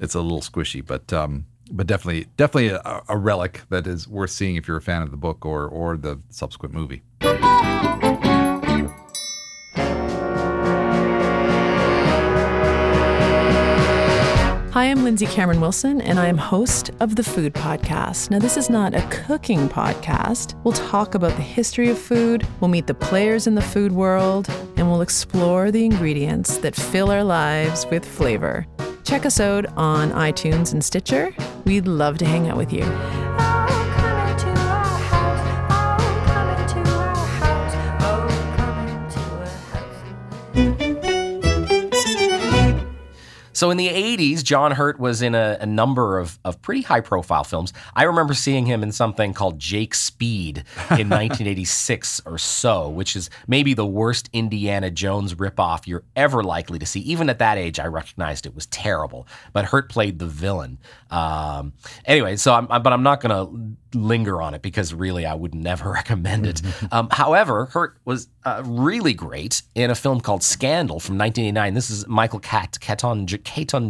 it's a little squishy, but um, but definitely definitely a, a, relic that is worth seeing if you're a fan of the book or or the subsequent movie. Hi, I'm Lindsay Cameron Wilson, and I am host of the Food Podcast. Now, this is not a cooking podcast. We'll talk about the history of food, we'll meet the players in the food world, and we'll explore the ingredients that fill our lives with flavor. Check us out on iTunes and Stitcher. We'd love to hang out with you. So in the 80s, John Hurt was in a, a, number of, of pretty high profile films. I remember seeing him in something called Jake Speed in *laughs* 1986 or so, which is maybe the worst Indiana Jones ripoff you're ever likely to see. Even at that age, I recognized it was terrible. But Hurt played the villain. Um, anyway, so I'm, but I'm not going to linger on it because really I would never *laughs* recommend it. um, however, Hurt was uh, really great in a film called Scandal from 1989. This is Michael Cat, Caton,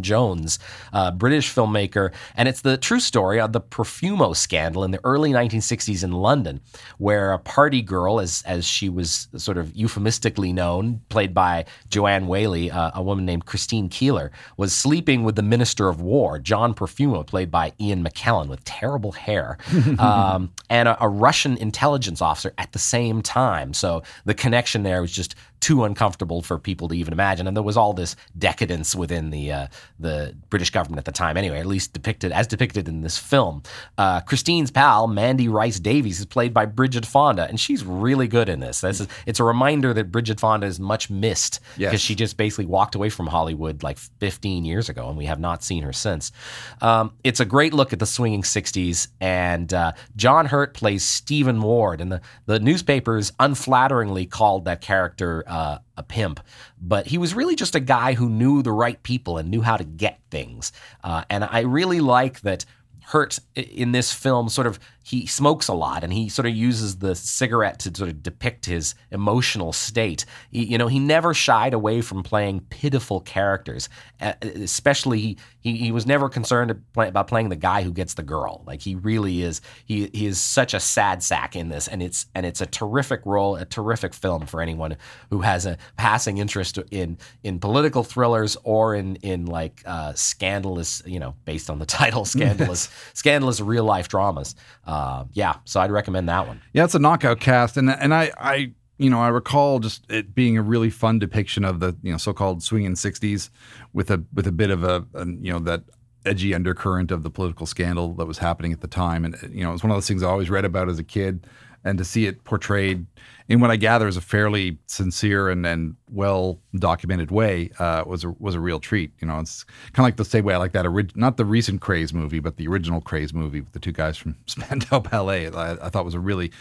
Jones, uh, British filmmaker, and it's the true story of the Profumo scandal in the early 1960s in London, where a party girl, as as she was sort of euphemistically known, played by Joanne Whalley, uh, a woman named Christine Keeler, was sleeping with the Minister of War, John Profumo, played by Ian McKellen, with terrible hair. *laughs* *laughs* um, and a, a, Russian intelligence officer at the same time. So the connection there was just too uncomfortable for people to even imagine. And there was all this decadence within the uh, the British government at the time. Anyway, at least depicted as depicted in this film. Uh, Christine's pal Mandy Rice Davies is played by Bridget Fonda, and she's really good in this. This is it's a reminder that Bridget Fonda is much missed because yes. she just basically walked away from Hollywood like 15 years ago, and we have not seen her since. Um, it's a great look at the swinging 60s, and uh, John Hurt plays Stephen Ward, and the the newspapers unflatteringly called that character uh, a pimp, but he was really just a guy who knew the right people and knew how to get things. Uh, and I really like that Hurt in this film sort of he smokes a lot and he sort of uses the cigarette to sort of depict his emotional state. He, you know, he never shied away from playing pitiful characters, especially he, he was never concerned about playing the guy who gets the girl. Like he really is, he, he is such a sad sack in this and it's, and it's a terrific role, a terrific film for anyone who has a passing interest in, in political thrillers or in, in like uh, scandalous, you know, based on the *laughs* title, scandalous, *laughs* scandalous real life dramas uh, Uh, yeah, so I'd recommend that one. Yeah, it's a knockout cast, and and I, I you know I recall just it being a really fun depiction of the you know so-called swinging '60s with a with a bit of a, a you know that edgy undercurrent of the political scandal that was happening at the time, and you know it was one of those things I always read about as a kid, and to see it portrayed in what I gather is a fairly sincere and, and well documented way uh, was a, was a real treat. You know, it's kind of like the same way I like that orig- not the recent Krays movie, but the original Krays movie with the two guys from *laughs* Spandau Ballet. I, I thought was a really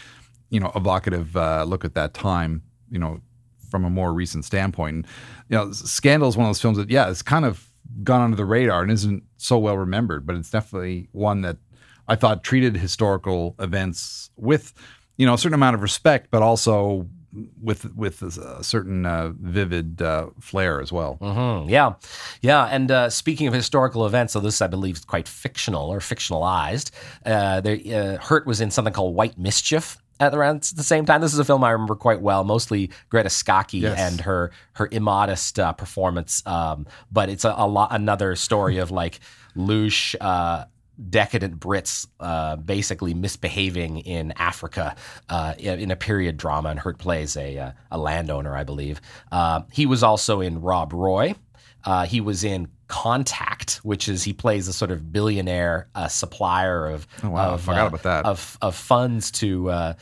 you know evocative uh, look at that time. You know, from a more recent standpoint. And, you know, Scandal is one of those films that yeah, it's kind of gone under the radar and isn't so well remembered, but it's definitely one that I thought treated historical events with you know a certain amount of respect, but also with with a certain uh, vivid uh, flair as well. Mm-hmm. Yeah, yeah. And uh, speaking of historical events, so this I believe is quite fictional or fictionalized. Uh, there, uh, Hurt was in something called White Mischief. at around the same time. This is a film I remember quite well, mostly Greta Scacchi Yes. and her her immodest uh, performance. Um, but it's a, a lot another story of like louche. Uh, decadent Brits uh, basically misbehaving in Africa uh, in a period drama, and Hurt plays a uh, a landowner, I believe. Uh, he was also in Rob Roy. Uh, he was in Contact, which is he plays a sort of billionaire uh, supplier of Oh, wow. Of, forgot about that. of of funds to. Uh,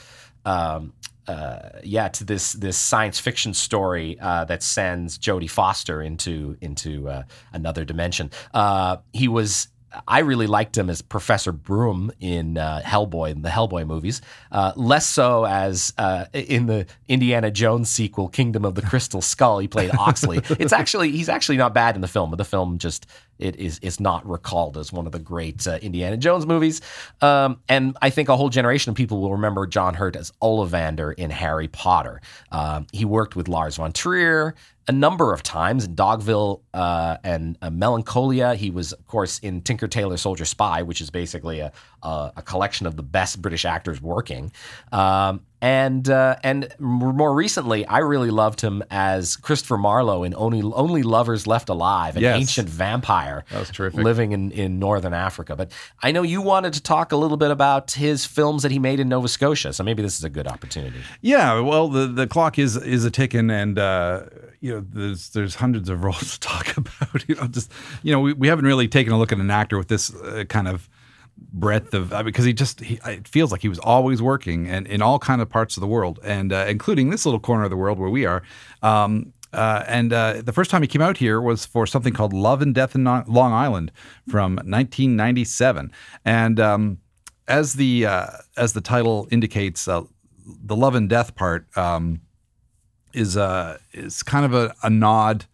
um, uh, yeah, to this this science fiction story uh, that sends Jodie Foster into into uh, another dimension. Uh, he was. I really liked him as Professor Broom in uh, Hellboy, in the Hellboy movies. Uh, less so as uh, in the Indiana Jones sequel, Kingdom of the Crystal Skull. He played Oxley. *laughs* it's actually he's actually not bad in the film, but the film just it is is not recalled as one of the great uh, Indiana Jones movies. Um, and I think a whole generation of people will remember John Hurt as Ollivander in Harry Potter. Um, he worked with Lars von Trier a number of times in Dogville uh, and uh, Melancholia. He was, of course, in Tinker Tailor Soldier Spy, which is basically a, a, a collection of the best British actors working. Um, and uh, and more recently, I really loved him as Christopher Marlowe in Only Only Lovers Left Alive, an Yes. ancient vampire That was terrific. living in, in northern Africa. But I know you wanted to talk a little bit about his films that he made in Nova Scotia, so maybe this is a good opportunity. Yeah, well, the, the clock is is a ticking, and uh, you know, there's there's hundreds of roles *laughs* to talk about. You know, just you know, we, we haven't really taken a look at an actor with this uh, kind of breadth of I mean, because he just he, it feels like he was always working and in all kind of parts of the world, and uh, including this little corner of the world where we are. Um, uh, and uh, the first time he came out here was for something called Love and Death in Long Island from 1997, and um, as the uh, as the title indicates, uh, the love and death part um, is uh, is kind of a, a nod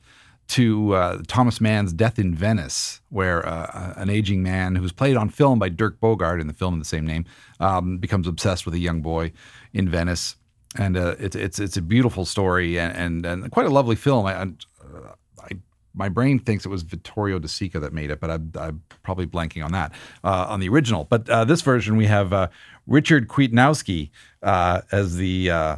to uh, Thomas Mann's Death in Venice, where uh, an aging man who's played on film by Dirk Bogarde in the film of the same name um, becomes obsessed with a young boy in Venice, and uh, it's it's it's a beautiful story and and, and quite a lovely film. I, I, I my brain thinks it was Vittorio De Sica that made it, but I'm, I'm probably blanking on that uh, on the original. But uh, this version we have uh, Richard Kwietniowski uh, as the uh,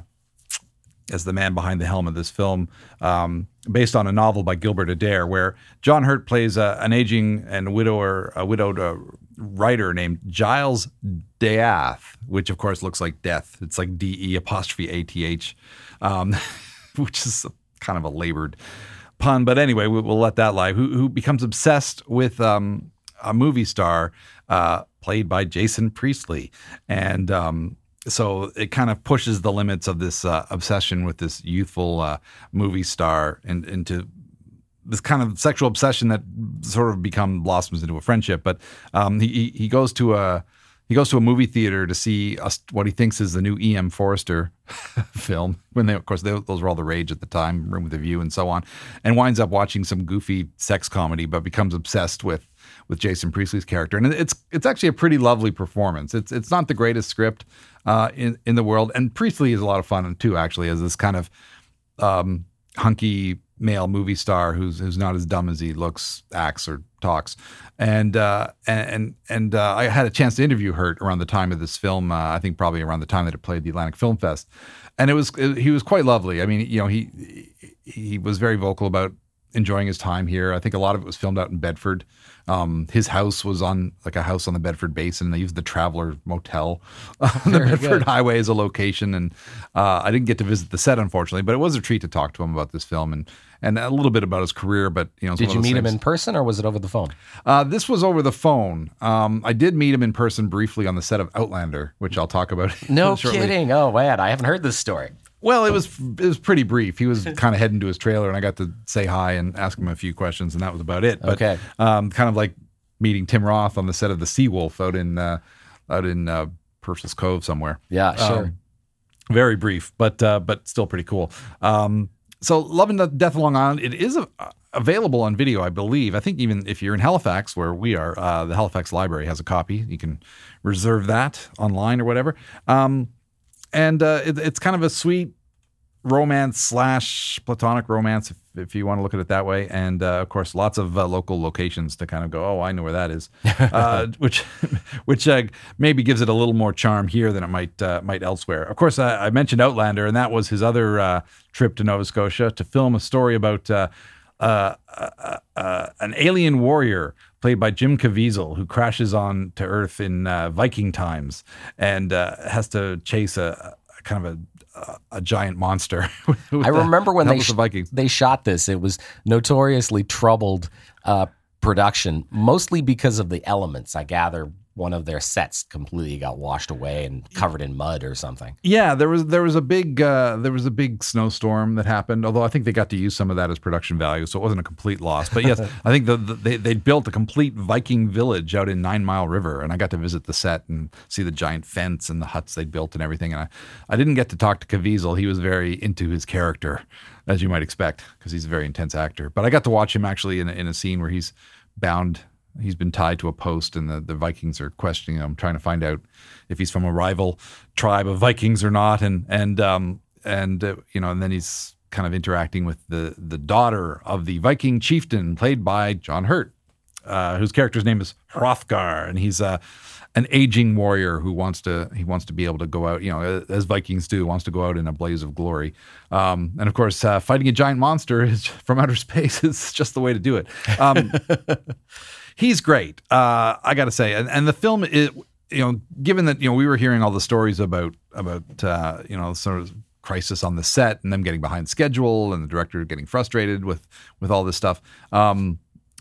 as the man behind the helm of this film, um, based on a novel by Gilbert Adair, where John Hurt plays a, an aging and widower, a widowed uh, writer named Giles De'Ath, which of course looks like death. It's like D E apostrophe A T H, um, *laughs* which is kind of a labored pun. But anyway, we, we'll let that lie. Who, who becomes obsessed with um, a movie star uh, played by Jason Priestley, and um, so it kind of pushes the limits of this uh, obsession with this youthful uh, movie star and into this kind of sexual obsession that sort of become blossoms into a friendship. But um, he he- goes to a he goes to a movie theater to see a, what he thinks is the new E.M. Forster *laughs* film. When they, of course, they, those were all the rage at the time, Room with a View and so on, and winds up watching some goofy sex comedy, but becomes obsessed with with Jason Priestley's character. And it's it's actually a pretty lovely performance. It's it's not the greatest script uh, in in the world, and Priestley is a lot of fun too. Actually, as this kind of um, hunky male movie star who's who's not as dumb as he looks, acts, or talks. And uh, and and uh, I had a chance to interview Hurt around the time of this film. Uh, I think probably around the time that it played the Atlantic Film Fest, and it was he was quite lovely. I mean, you know, he he was very vocal about enjoying his time here. I think a lot of it was filmed out in Bedford. Um, his house was on like a house on the Bedford Basin. They used the Traveler Motel *laughs* on the Bedford Highway as a location, and uh, I didn't get to visit the set unfortunately, but it was a treat to talk to him about this film and and a little bit about his career. But you know, Did you meet him in person or was it over the phone? uh, this was over the phone. Um, I did meet him in person briefly on the set of Outlander, which I'll talk about. *laughs* No kidding. Oh, man. I haven't heard this story. Well, it was it was pretty brief. He was *laughs* kind of heading to his trailer, and I got to say hi and ask him a few questions, and that was about it. But, Okay. um, kind of like meeting Tim Roth on the set of The Seawolf out in uh, out in uh, Purcell's Cove somewhere. Yeah, sure. Um, very brief, but uh, but still pretty cool. Um, so, Love and Death of Long Island, it is a, available on video, I believe. I think even if you're in Halifax, where we are, uh, the Halifax Library has a copy. You can reserve that online or whatever. Um, and uh, it, it's kind of a sweet romance slash platonic romance, if, if you want to look at it that way. And uh, of course, lots of uh, local locations to kind of go, oh, I know where that is, *laughs* uh, which *laughs* which uh, maybe gives it a little more charm here than it might uh, might elsewhere. Of course, I, I mentioned Outlander, and that was his other uh, trip to Nova Scotia to film a story about. Uh, uh, uh, uh, an alien warrior played by Jim Caviezel who crashes on to Earth in uh, Viking times and uh, has to chase a, a kind of a, a, giant monster. *laughs* I the remember when they sh- the they shot this. It was notoriously troubled uh, production, mostly because of the elements. I gather one of their sets completely got washed away and covered in mud or something. Yeah, there was there was a big uh, there was a big snowstorm that happened. Although I think they got to use some of that as production value, so it wasn't a complete loss. But yes, *laughs* I think the, the, they they built a complete Viking village out in Nine Mile River, and I got to visit the set and see the giant fence and the huts they built and everything. And I I didn't get to talk to Caviezel; he was very into his character, as you might expect, because he's a very intense actor. But I got to watch him actually in in a scene where he's bound. He's been tied to a post, and the, the Vikings are questioning him, trying to find out if he's from a rival tribe of Vikings or not. And and um and uh, you know, and then he's kind of interacting with the the daughter of the Viking chieftain, played by John Hurt, uh, whose character's name is Hrothgar, and he's uh, an aging warrior who wants to he wants to be able to go out, you know, as Vikings do, wants to go out in a blaze of glory. Um, and of course, uh, fighting a giant monster is *laughs* from outer space is just the way to do it. Um, *laughs* he's great. Uh, I got to say, and, and the film is, you know, given that you know we were hearing all the stories about about uh, you know sort of crisis on the set and them getting behind schedule and the director getting frustrated with with all this stuff. Um,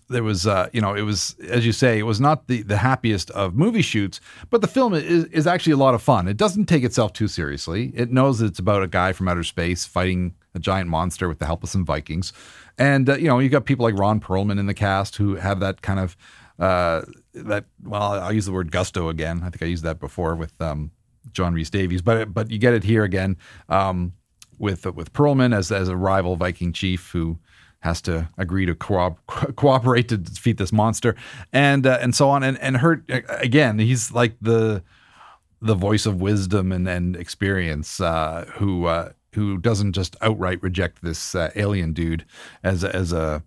there was, uh, you know, it was, as you say, it was not the, the happiest of movie shoots, but the film is, is actually a lot of fun. It doesn't take itself too seriously. It knows that it's about a guy from outer space fighting a giant monster with the help of some Vikings. And, uh, you know, you've got people like Ron Perlman in the cast who have that kind of, uh, that, well, I'll use the word gusto again. I think I used that before with um, John Rhys-Davies, but, but you get it here again um, with, with Perlman as, as a rival Viking chief who, has to agree to co- cooperate to defeat this monster, and uh, and so on. And and Hurt again, he's like the the voice of wisdom and and experience, uh, who uh, who doesn't just outright reject this uh, alien dude as a, as a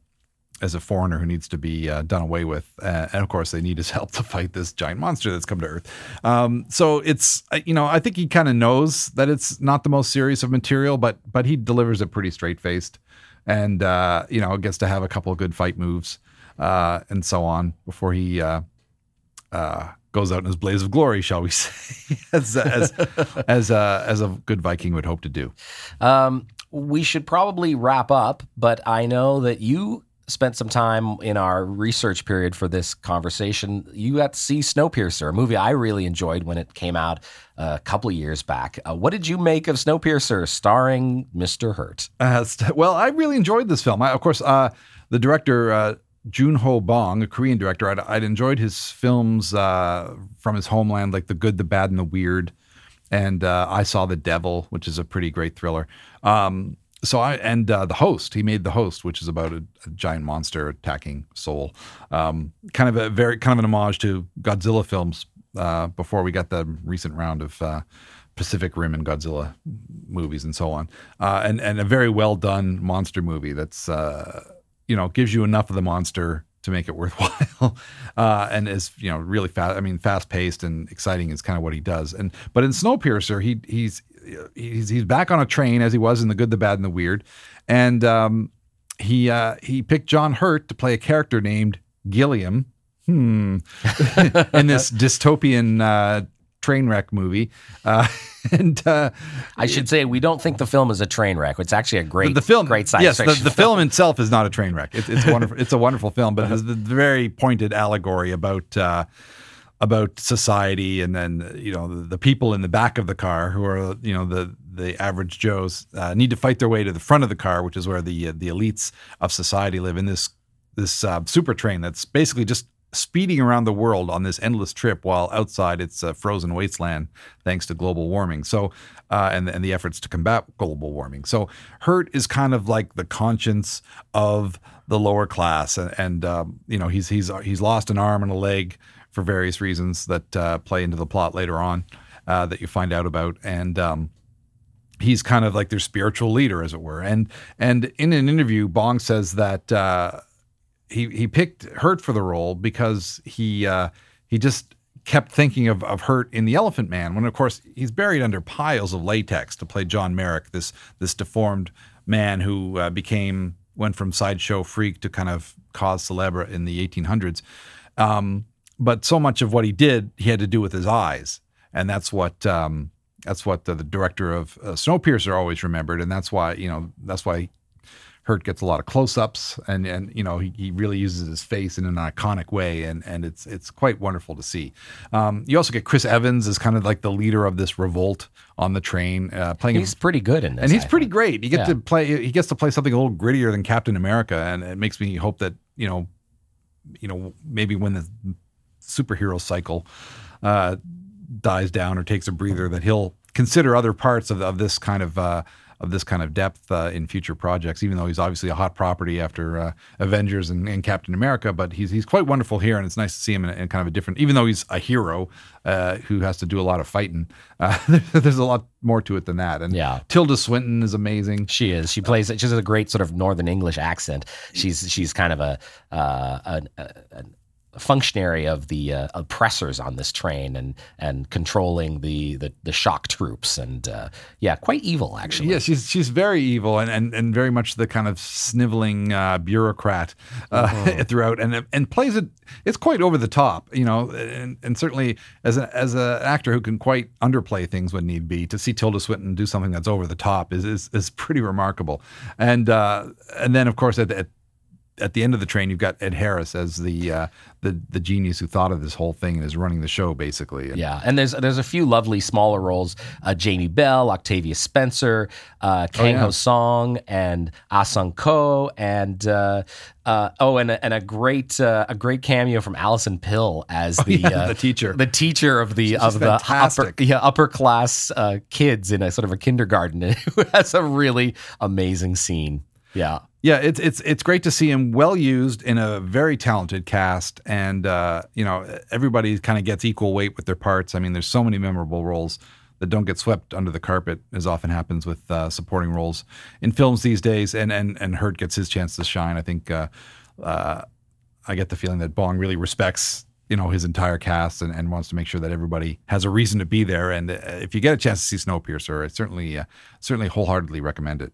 as a foreigner who needs to be uh, done away with, uh, and of course they need his *laughs* help to fight this giant monster that's come to Earth. Um, so it's uh, you know I think he kind of knows that it's not the most serious of material, but but he delivers it pretty straight faced and uh, you know gets to have a couple of good fight moves uh, and so on before he uh, uh goes out in his blaze of glory, shall we *laughs* say, as as as, uh, as a good Viking would hope to do. Um, we should probably wrap up, but I know that you spent some time in our research period for this conversation. You got to see Snowpiercer, a movie I really enjoyed when it came out a couple of years back. Uh, what did you make of Snowpiercer, starring Mr. Hurt? Uh, well, I really enjoyed this film. I, of course, uh, the director. Uh, Jun Ho Bong, a Korean director, I'd, I'd enjoyed his films uh, from his homeland, like The Good, the Bad, and the Weird, and uh, I Saw the Devil, which is a pretty great thriller. Um, so I and uh, the host, he made the host, which is about a, a giant monster attacking Seoul. Um, kind of a very kind of an homage to Godzilla films. Uh, before we got the recent round of uh, Pacific Rim and Godzilla movies and so on, uh, and and a very well done monster movie that's you know gives you enough of the monster to make it worthwhile, *laughs* uh, and is you know really fast. I mean, fast paced and exciting is kind of what he does. And but in Snowpiercer, he he's he's he's back on a train as he was in the Good, the Bad, and the Weird, and um, he uh, he picked John Hurt to play a character named Gilliam. Hmm. *laughs* in this dystopian uh, train wreck movie, uh, *laughs* and uh, I should say we don't think the film is a train wreck. It's actually a great, the film, great science yes, the, fiction the film itself is not a train wreck. It's, it's wonderful. It's a wonderful film, but it's a very pointed allegory about uh, about society, and then you know the, the people in the back of the car who are you know the the average Joes uh, need to fight their way to the front of the car, which is where the uh, the elites of society live in this this uh, super train that's basically just speeding around the world on this endless trip while outside it's a frozen wasteland thanks to global warming. So uh, and, and the efforts to combat global warming. So hurt is kind of like the conscience of the lower class and, and um, you know he's he's he's lost an arm and a leg for various reasons that uh, play into the plot later on uh, that you find out about. And um, he's kind of like their spiritual leader, as it were. And and in an interview, Bong says that uh, he he picked Hurt for the role because he uh, he just kept thinking of, of Hurt in The Elephant Man, when of course he's buried under piles of latex to play John Merrick, this this deformed man who uh, became went from sideshow freak to kind of cause celebre in the 1800s. Um, but so much of what he did, he had to do with his eyes, and that's what um, that's what the, the director of uh, Snowpiercer always remembered, and that's why you know that's why Hurt gets a lot of close-ups, and and you know he, he really uses his face in an iconic way, and and it's it's quite wonderful to see. Um, you also get Chris Evans as kind of like the leader of this revolt on the train, uh, playing. He's pretty good in this, and he's I pretty think. great. You get Yeah. to play. He gets to play something a little grittier than Captain America, and it makes me hope that you know, you know, maybe when the superhero cycle uh, dies down or takes a breather, that he'll consider other parts of, of this kind of uh, of this kind of depth uh, in future projects. Even though he's obviously a hot property after uh, Avengers and, and Captain America, but he's he's quite wonderful here, and it's nice to see him in, in kind of a different. Even though he's a hero uh, who has to do a lot of fighting, uh, *laughs* there's a lot more to it than that. And Yeah. Tilda Swinton is amazing. She is. She plays. She has a great sort of Northern English accent. She's she's kind of a uh, a functionary of the uh, oppressors on this train and and controlling the the, the shock troops and uh, yeah, quite evil actually. Yeah, she's she's very evil and, and, and very much the kind of sniveling uh, bureaucrat uh, *laughs* throughout, and and plays it. It's quite over the top, you know, and, and certainly as a, as an actor who can quite underplay things when need be, to see Tilda Swinton do something that's over the top is is, is pretty remarkable. And uh, and then of course at, at at the end of the train, you've got Ed Harris as the uh, the the genius who thought of this whole thing and is running the show basically. And Yeah, and there's there's a few lovely smaller roles: uh, Jamie Bell, Octavia Spencer, uh, Kang yeah. Ho Song, and Ah Sung Ko, and uh, uh, oh, and a, and a great uh, a great cameo from Alison Pill as the yeah, uh, the teacher. the teacher of the of the upper yeah upper class uh, kids in a sort of a kindergarten *laughs* who has a really amazing scene. Yeah. Yeah, it's it's it's great to see him well used in a very talented cast, and uh, you know everybody kind of gets equal weight with their parts. I mean, there's so many memorable roles that don't get swept under the carpet, as often happens with uh, supporting roles in films these days. And and and Hurt gets his chance to shine. I think uh, uh, I get the feeling that Bong really respects you know his entire cast and, and wants to make sure that everybody has a reason to be there. And uh, if you get a chance to see Snowpiercer, I certainly uh, certainly wholeheartedly recommend it.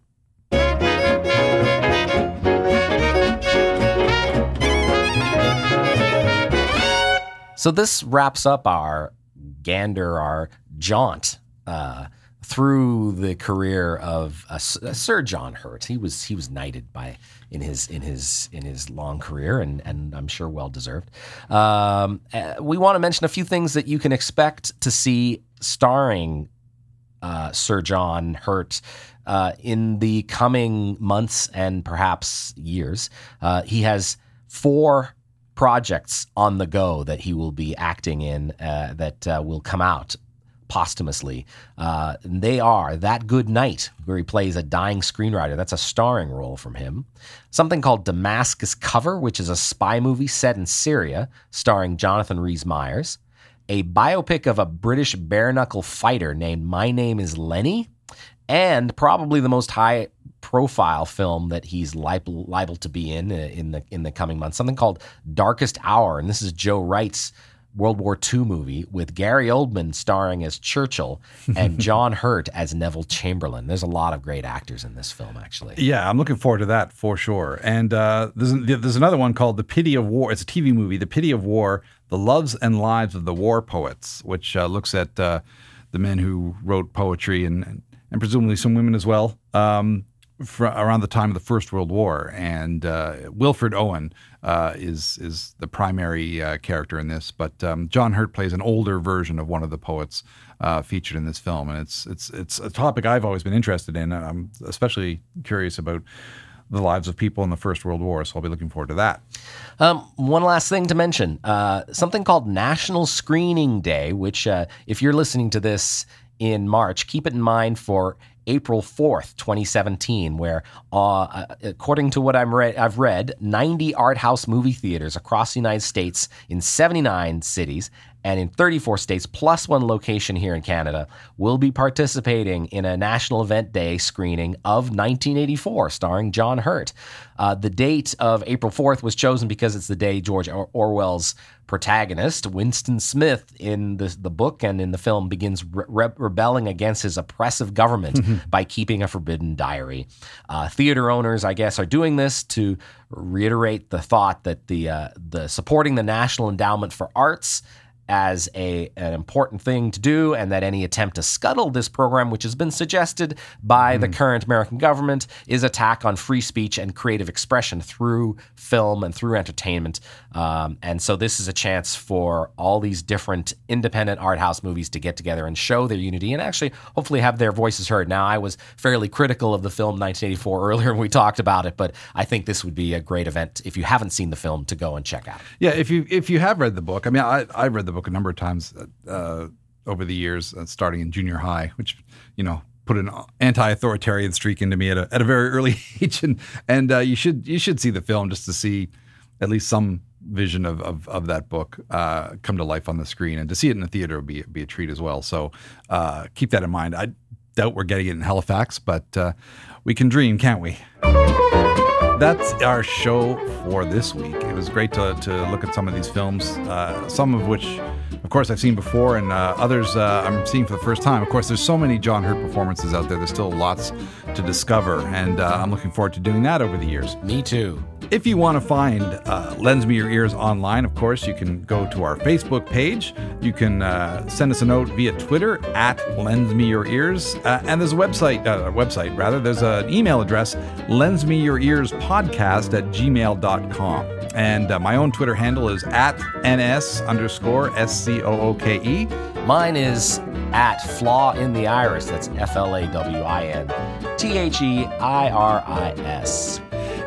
So this wraps up our gander, our jaunt uh, through the career of uh, uh, Sir John Hurt. He was he was knighted by in his in his in his long career, and and I'm sure well deserved. Um, uh, we want to mention a few things that you can expect to see starring uh, Sir John Hurt uh, in the coming months and perhaps years. Uh, he has four projects on the go that he will be acting in uh, that uh, will come out posthumously. Uh, they are That Good Night, where he plays a dying screenwriter. That's a starring role from him. Something called Damascus Cover, which is a spy movie set in Syria, starring Jonathan Rhys Meyers. A biopic of a British bare knuckle fighter named My Name is Lenny. And probably the most high profile film that he's liable, liable to be in uh, in the in the coming months. Something called Darkest Hour, and this is Joe Wright's World War II movie with Gary Oldman starring as Churchill and *laughs* John Hurt as Neville Chamberlain. There's a lot of great actors in this film, actually. Yeah, I'm looking forward to that for sure. And uh, there's there's another one called The Pity of War. It's a TV movie, The Pity of War: The Loves and Lives of the War Poets, which uh, looks at uh, the men who wrote poetry and and presumably some women as well. Um, around the time of the First World War, and uh, Wilfred Owen uh, is is the primary uh, character in this, but um, John Hurt plays an older version of one of the poets uh, featured in this film, and it's it's it's a topic I've always been interested in. and I'm especially curious about the lives of people in the First World War, so I'll be looking forward to that. Um, one last thing to mention uh, something called National Screening Day, which, uh, if you're listening to this in March, keep it in mind for April 4th, 2017, where, uh, according to what I'm re- I've read, 90 art house movie theaters across the United States in 79 cities and in 34 states, plus one location here in Canada, will be participating in a National Event Day screening of 1984, starring John Hurt. Uh, the date of April 4th was chosen because it's the day George Orwell's protagonist, Winston Smith, in the, the book and in the film, begins re- rebelling against his oppressive government mm-hmm. by keeping a forbidden diary. Uh, theater owners, I guess, are doing this to reiterate the thought that the uh, the supporting the National Endowment for Arts as a an important thing to do, and that any attempt to scuttle this program, which has been suggested by mm. the current American government, is attack on free speech and creative expression through film and through entertainment. Um, and so this is a chance for all these different independent art house movies to get together and show their unity and actually hopefully have their voices heard. Now, I was fairly critical of the film 1984 *laughs* earlier when we talked about it, but I think this would be a great event if you haven't seen the film to go and check out. Yeah, if you if you have read the book, I mean, I I read the book a number of times uh, over the years, uh, starting in junior high, which you know put an anti-authoritarian streak into me at a, at a very *laughs* early age, and and uh, you should you should see the film just to see at least some vision of of, of that book uh, come to life on the screen, and to see it in the theater would be be a treat as well. So uh, keep that in mind. I doubt we're getting it in Halifax, but uh, we can dream, can't we? That's our show for this week. It was great to, to look at some of these films, uh, some of which, of course, I've seen before, and uh, others uh, I'm seeing for the first time. Of course, there's so many John Hurt performances out there. There's still lots to discover, and uh, I'm looking forward to doing that over the years. Me too. If you want to find uh, Lens Me Your Ears online, of course, you can go to our Facebook page. You can uh, send us a note via Twitter at Lens Me Your Ears. Uh, and there's a website, uh, website rather, there's an email address, Lens Me Your Ears podcast at gmail.com. And uh, my own Twitter handle is at NS underscore S C O O K E. Mine is at Flaw in the Iris. That's F L A W I N T H E I R I S.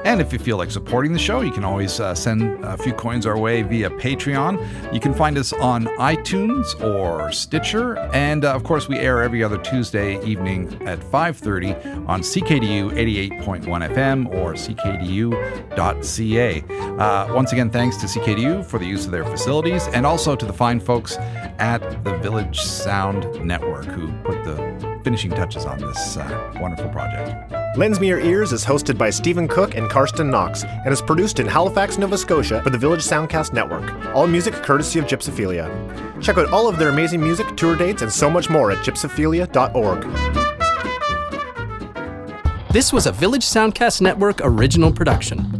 And if you feel like supporting the show, you can always uh, send a few coins our way via Patreon. You can find us on iTunes or Stitcher, and uh, of course, we air every other Tuesday evening at 5:30 on CKDU 88.1 FM or CKDU.ca. Uh, once again, thanks to CKDU for the use of their facilities, and also to the fine folks at the Village Sound Network who put the finishing touches on this uh, wonderful project. Lens Me Your Ears is hosted by Stephen Cooke and Carsten Knox and is produced in Halifax, Nova Scotia for the Village Soundcast Network. All music courtesy of Gypsophilia. Check out all of their amazing music, tour dates, and so much more at gypsophilia.org. This was a Village Soundcast Network original production.